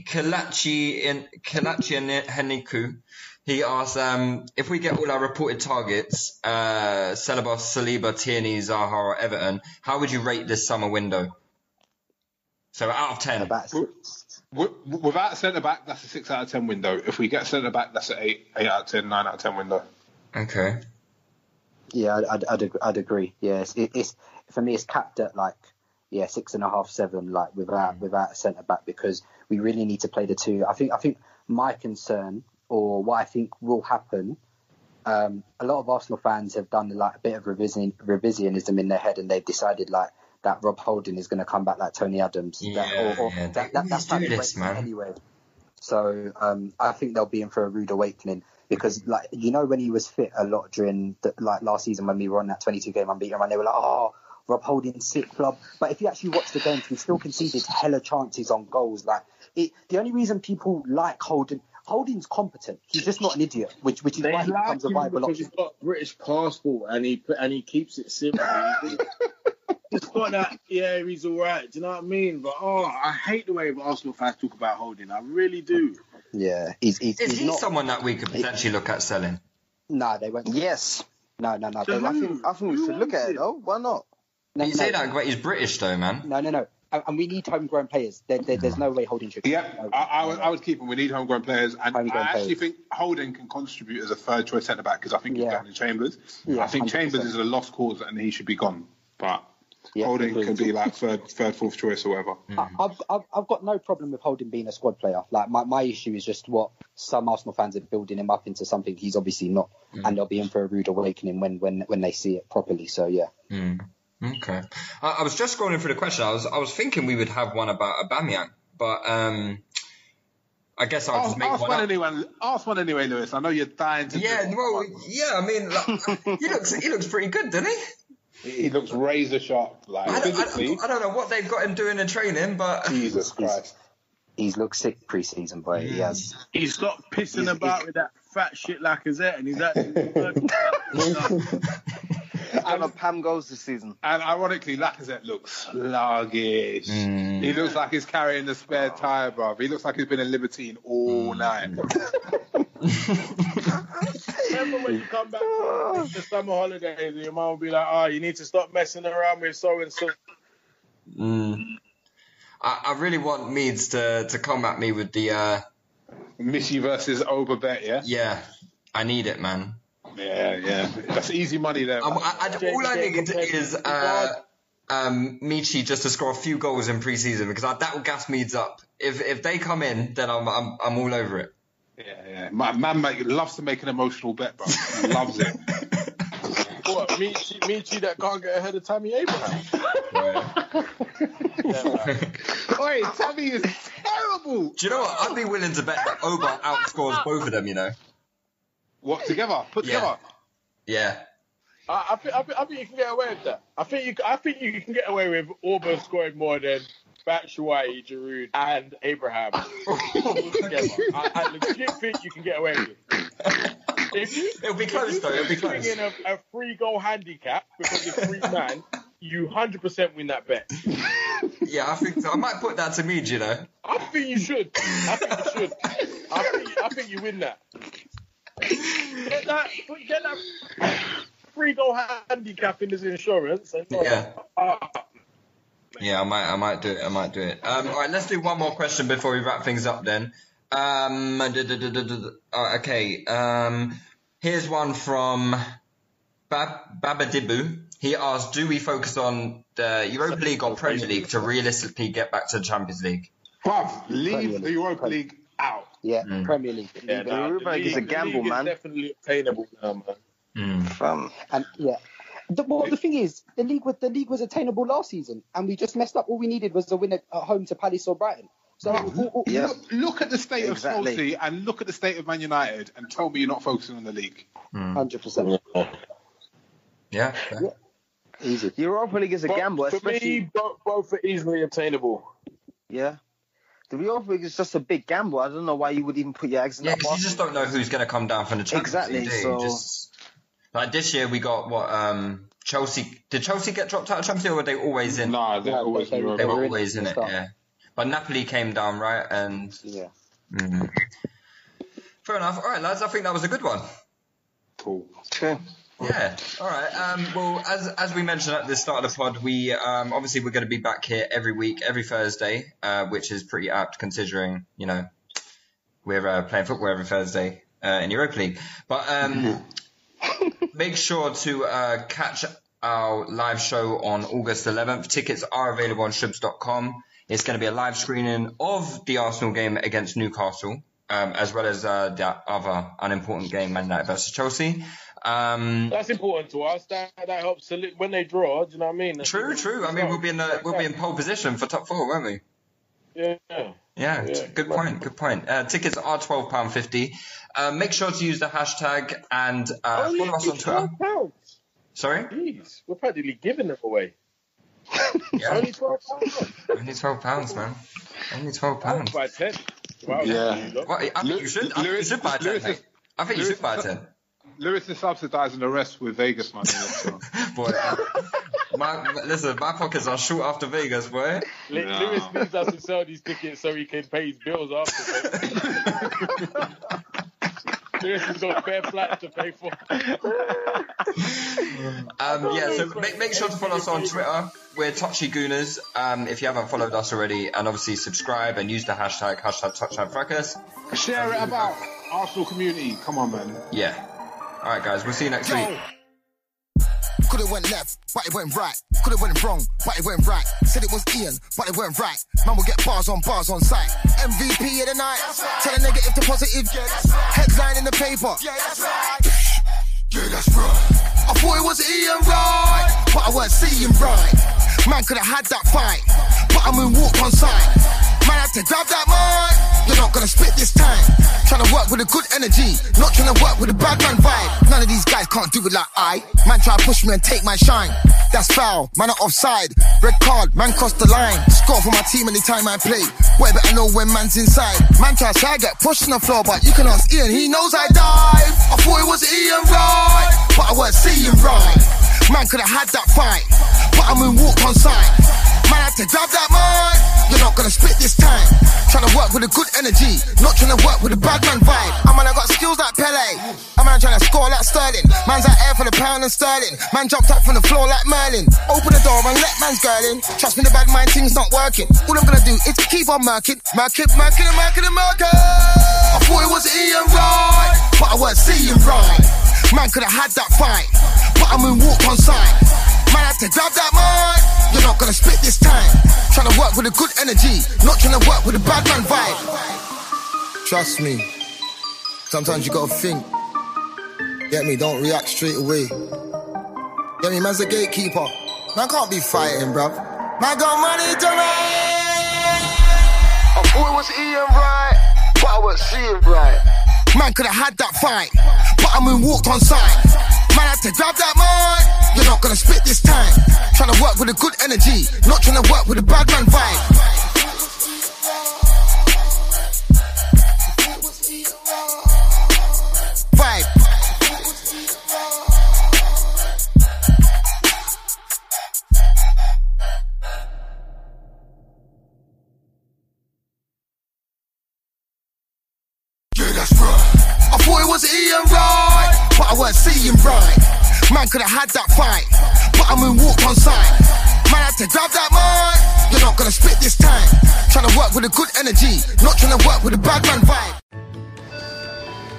[SPEAKER 4] Kalachi in Kalachi and Heniku. He asks, um, if we get all our reported targets, uh, Ceballos, Saliba, Tierney, Zaha, or Everton, how would you rate this summer window? So out of ten.
[SPEAKER 8] about
[SPEAKER 5] W- Without centre back, that's a six out of ten window. If we get centre back, that's an eight, eight out of ten, nine out of ten window.
[SPEAKER 4] Okay.
[SPEAKER 8] Yeah, I'd, I'd, I'd, agree. Yes, it, it's for me, it's capped at like yeah six and a half, seven, like without without a centre back because we really need to play the two. I think I think my concern or what I think will happen. Um, a lot of Arsenal fans have done like a bit of revision, revisionism in their head, and they've decided like that Rob Holding is going to come back like Tony Adams. that,
[SPEAKER 4] Yeah,
[SPEAKER 8] or, or
[SPEAKER 4] yeah,
[SPEAKER 8] that, that, that's
[SPEAKER 4] this, man.
[SPEAKER 8] Anyway, So um, I think they'll be in for a rude awakening because, like, you know, when he was fit a lot during the, like last season when we were on that 22 game unbeaten run, they were like, oh. Rob Holding sick, club. But if you actually watch the games, we still conceded hella chances on goals. Like it, the only reason people like Holding, Holding's competent. He's just not an idiot, which which is
[SPEAKER 7] They
[SPEAKER 8] why he becomes a
[SPEAKER 7] him
[SPEAKER 8] viable
[SPEAKER 7] because
[SPEAKER 8] option.
[SPEAKER 7] he's got British passport and he put, and he keeps it simple. He's got that, yeah, he's all right. Do you know what I mean? But oh, I hate the way Arsenal fans talk about Holding. I really do.
[SPEAKER 8] Yeah, he's he's,
[SPEAKER 4] Is
[SPEAKER 8] he's
[SPEAKER 4] he
[SPEAKER 8] not.
[SPEAKER 4] someone that we could potentially look at selling?
[SPEAKER 8] Nah, they won't.
[SPEAKER 9] Yes.
[SPEAKER 8] No, no, no.
[SPEAKER 7] So
[SPEAKER 8] They,
[SPEAKER 9] I think I think we should look at it though. Why not?
[SPEAKER 8] no,
[SPEAKER 4] You
[SPEAKER 8] no,
[SPEAKER 4] say that, but he's British though, man.
[SPEAKER 8] no, no, no. And, and we need homegrown players. There, there, there's no way Holding should.
[SPEAKER 5] Yeah,
[SPEAKER 8] no,
[SPEAKER 5] I, I, would. I would keep him. We need homegrown players, and
[SPEAKER 8] Homegrown
[SPEAKER 5] I actually
[SPEAKER 8] players.
[SPEAKER 5] think Holding can contribute as a third choice centre back because I think he's
[SPEAKER 8] Yeah.
[SPEAKER 5] better in Chambers.
[SPEAKER 8] Yeah,
[SPEAKER 5] I think
[SPEAKER 8] 100%.
[SPEAKER 5] Chambers is a lost cause and he should be gone. But
[SPEAKER 8] Yeah,
[SPEAKER 5] Holden
[SPEAKER 8] agreed.
[SPEAKER 5] can be like third, third, fourth choice or whatever. Hmm.
[SPEAKER 8] I- I've, I've, I've got no problem with Holding being a squad player. Like my, my issue is just what some Arsenal fans are building him up into something he's obviously not, hmm. and they'll be in for a rude awakening when when when they see it properly. So yeah, hmm.
[SPEAKER 4] Okay. I, I was just scrolling through the question. I was I was thinking we would have one about Aubameyang, but um, I guess I'll just
[SPEAKER 5] Ask,
[SPEAKER 4] make
[SPEAKER 5] ask
[SPEAKER 4] one
[SPEAKER 5] one
[SPEAKER 4] up.
[SPEAKER 5] anyway. Ask one anyway, Lewis. I know you're dying to.
[SPEAKER 4] Yeah,
[SPEAKER 5] do it.
[SPEAKER 4] well, yeah. I mean, like, he looks he looks pretty good, doesn't he?
[SPEAKER 5] he looks razor sharp, like
[SPEAKER 4] I don't, I,
[SPEAKER 5] physically.
[SPEAKER 4] don't, I don't know what they've got him doing in training, but
[SPEAKER 5] Jesus Christ.
[SPEAKER 8] he's looked sick pre-season, boy. He has.
[SPEAKER 7] He stopped pissing
[SPEAKER 8] He's-
[SPEAKER 7] about
[SPEAKER 8] he's-
[SPEAKER 7] with that fat shit Lacazette, and he's actually.
[SPEAKER 9] And a Pam goes this season.
[SPEAKER 5] And ironically, Lacazette looks sluggish. He looks like he's carrying the spare tire, bruv. He looks like he's been a libertine all night.
[SPEAKER 7] Remember when you come back from the summer holidays and your mum will be like, "Oh, you need to stop messing around with so and so."
[SPEAKER 4] Mm. I, I really want Meads to, to come at me with the uh,
[SPEAKER 5] Michy versus Oberbet, yeah?
[SPEAKER 4] yeah. I need it, man.
[SPEAKER 5] Yeah, yeah. That's easy money there.
[SPEAKER 4] I, I, I, all I need is uh, um, Michy just to score a few goals in pre-season because I, that will gas Meads up. If if they come in, then I'm I'm, I'm all over it.
[SPEAKER 5] Yeah, yeah. My man make, loves to make an emotional bet, bro. He loves it.
[SPEAKER 7] What, Michy, Michy that can't get ahead of Tammy Abraham?
[SPEAKER 5] Oi, Tammy is terrible.
[SPEAKER 4] Do you know what? I'd be willing to bet that Oba outscores both of them. You know?
[SPEAKER 5] What together? Put
[SPEAKER 4] Yeah.
[SPEAKER 5] together.
[SPEAKER 4] Yeah.
[SPEAKER 7] I, I, think, I, think, I think you can get away with that. I think you, I think you can get away with Auburn scoring more than Batshuayi, Giroud, and Abraham together. I, I legit think you can get away with it. If you,
[SPEAKER 4] It'll be close
[SPEAKER 7] if you
[SPEAKER 4] though. It'll be
[SPEAKER 7] bring
[SPEAKER 4] close.
[SPEAKER 7] in a, a free goal handicap because it's three man, you hundred percent win that bet.
[SPEAKER 4] Yeah, I think so. I might put that to me, You know?
[SPEAKER 7] I think you should. I think you should. I think I think you win that. Get that. Get that free goal handicap in his insurance.
[SPEAKER 4] Yeah.
[SPEAKER 7] Uh,
[SPEAKER 4] Yeah, I might, I might do it. I might do it. Um, all right, let's do one more question before we wrap things up. Then, um. Oh, okay. Um, here's one from Bab- Babadibu. He asked, "Do we focus on the Europa League or Premier League to realistically get back to the Champions League?"
[SPEAKER 5] Leave the Europa League out.
[SPEAKER 8] Yeah,
[SPEAKER 4] Mm.
[SPEAKER 8] Premier League.
[SPEAKER 7] yeah,
[SPEAKER 9] The
[SPEAKER 7] nah,
[SPEAKER 9] Europa League is a gamble,
[SPEAKER 7] league
[SPEAKER 9] man.
[SPEAKER 7] Is definitely attainable now, man.
[SPEAKER 9] Fam.
[SPEAKER 8] And yeah. The, well, the thing is, the league was the league was attainable last season, and we just messed up. All we needed was a win at, at home to Palace or Brighton. So mm-hmm. all- all-
[SPEAKER 9] Yeah.
[SPEAKER 5] Look, look at the state
[SPEAKER 9] Exactly.
[SPEAKER 5] of Chelsea and look at the state of Man United and tell me you're not focusing on the league. Mm.
[SPEAKER 8] hundred percent
[SPEAKER 4] Yeah. fair.
[SPEAKER 8] Yeah. easy.
[SPEAKER 9] Europa League is a
[SPEAKER 7] But
[SPEAKER 9] gamble,
[SPEAKER 7] for
[SPEAKER 9] especially
[SPEAKER 7] me, both, both are easily attainable.
[SPEAKER 9] yeah. The Europa League is just a big gamble. I don't know why you would even put your eggs in
[SPEAKER 4] Yeah,
[SPEAKER 9] that
[SPEAKER 4] because you just don't know who's going to come down from the Champions
[SPEAKER 9] Exactly,
[SPEAKER 4] League. do
[SPEAKER 9] so-
[SPEAKER 4] Just, like this year, we got what? Um, Chelsea. Did Chelsea get dropped out of Champions League, or were they always in?
[SPEAKER 5] Nah, they're always
[SPEAKER 8] they-
[SPEAKER 5] in
[SPEAKER 4] They were
[SPEAKER 8] were
[SPEAKER 4] always in it, yeah. But Napoli came down, right? And
[SPEAKER 8] Yeah.
[SPEAKER 4] mm. fair enough. All right, lads. I think that was a good one.
[SPEAKER 5] Cool.
[SPEAKER 9] True.
[SPEAKER 4] Yeah. All right. Um, well, as as we mentioned at the start of the pod, we um, obviously we're going to be back here every week, every Thursday, uh, which is pretty apt considering you know we're uh, playing football every Thursday uh, in Europa League. But um, make sure to uh, catch our live show on August 11th. Tickets are available on shoobs.com. It's going to be a live screening of the Arsenal game against Newcastle, um, as well as uh, the other unimportant game, Man United versus Chelsea. Um,
[SPEAKER 7] That's important to us. That that helps soli- when they draw. Do you know what I mean?
[SPEAKER 4] true, true. I mean, we'll be in the, we'll be in pole position for top four, won't we?
[SPEAKER 7] Yeah.
[SPEAKER 4] Yeah,
[SPEAKER 7] Yeah.
[SPEAKER 4] good point. Good point. Uh, tickets are twelve pound fifty. Uh, make sure to use the hashtag and uh,
[SPEAKER 7] Only
[SPEAKER 4] follow us on Twitter.
[SPEAKER 7] twelve pounds.
[SPEAKER 4] Sorry,
[SPEAKER 7] Jeez, we're practically giving them away.
[SPEAKER 4] yeah,
[SPEAKER 7] Only twelve pounds.
[SPEAKER 4] only twelve pounds, man. Only twelve pounds.
[SPEAKER 7] Buy ten. Wow,
[SPEAKER 5] Yeah.
[SPEAKER 4] Well, I think you should. I think you should buy a ten.
[SPEAKER 5] Lewis.
[SPEAKER 4] I think you should buy ten.
[SPEAKER 5] Lewis is subsidising the rest with Vegas money. So.
[SPEAKER 4] Boy, my, listen, my pockets are short after Vegas, boy.
[SPEAKER 7] Li-
[SPEAKER 5] No.
[SPEAKER 7] Lewis needs us to sell these tickets so he can pay his bills after. Lewis has got bare flats to pay for.
[SPEAKER 4] Um, yeah, so make, make sure to follow us on Twitter. We're Touchy Gooners. Um, if you haven't followed us already, and obviously subscribe and use the hashtag hashtag Touchline Fracas.
[SPEAKER 5] Share it about Arsenal community. Come on, man.
[SPEAKER 4] Yeah. All right, guys. We'll see you next week.
[SPEAKER 3] Could've went left, but it went right. Could've went wrong, but it went right. Said it was Ian, but it went right. Man will get bars on bars on site. MVP of the night. Tell a negative to positive. Headline in the paper. Yeah, that's right. Yeah, that's right. I thought it was Ian right, but I weren't seeing right. Man could have had that fight, but I'm in walk on sight. Man had to grab that mic. You're not gonna spit this work with a good energy, not trying to work with a bad man vibe. None of these guys can't do it like I. Man try to push me and take my shine. That's foul, man are offside. Red card, man crossed the line. Score for my team anytime I play. Boy, better know when man's inside. Man try I get pushed on the floor, but you can ask Ian, he knows I dive. I thought it was Ian right, but I weren't seeing right. Man could have had that fight, but I'm in walk on sight. Man had to grab that mic. You're not gonna spit this time. Trying to work with a good energy, not trying to work with a bad man vibe. I man, I got skills like Pele. I man trying to score like Sterling. Man's out air for the pound and sterling. Man jumped up from the floor like Merlin. Open the door and let man's girl in. Trust me, the bad mind thing's not working. All I'm gonna do is keep on murking, murking, murking, and murking, and murking. I thought it was Ian right, but I weren't seeing right. Man could have had that fight, but I'm in walk on sight. Man had to grab that mic. You're not gonna spit this time. Trying to work with a good energy, not trying to work with a bad man vibe. Trust me. Sometimes you gotta think. Get me? Don't react straight away. Get me? Man's a gatekeeper. Man can't be fighting, bruv. Man got money to make. I thought it was Ian right, but I wasn't seeing right. Man could have had that fight, but I'm in walked on sight. Man had to grab that mic. You're not gonna spit this time. Trying to work with a good energy, not trying to work with a bad man vibe. Vibe. Yeah, that's right. I thought it was Ian right, but I weren't seeing right. Man could have had that fight, but I'm in walk on sight. Man had to grab that mic. You're not gonna spit this time. Trying to work with a good energy, not trying to work with a bad man vibe.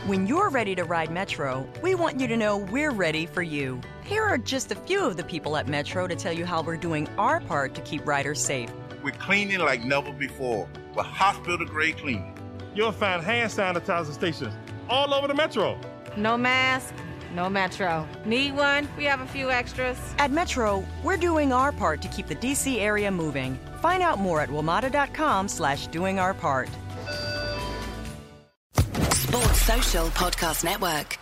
[SPEAKER 10] When you're ready to ride Metro, we want you to know we're ready for you. Here are just a few of the people at Metro to tell you how we're doing our part to keep riders safe.
[SPEAKER 11] We're cleaning like never before with hospital grade cleaning.
[SPEAKER 12] You'll find hand sanitizer stations all over the metro.
[SPEAKER 13] No mask, no Metro. Need one? We have a few extras.
[SPEAKER 10] At Metro, we're doing our part to keep the DC area moving. Find out more at WMATA.com slash doing our part.
[SPEAKER 14] Sports Social Podcast Network.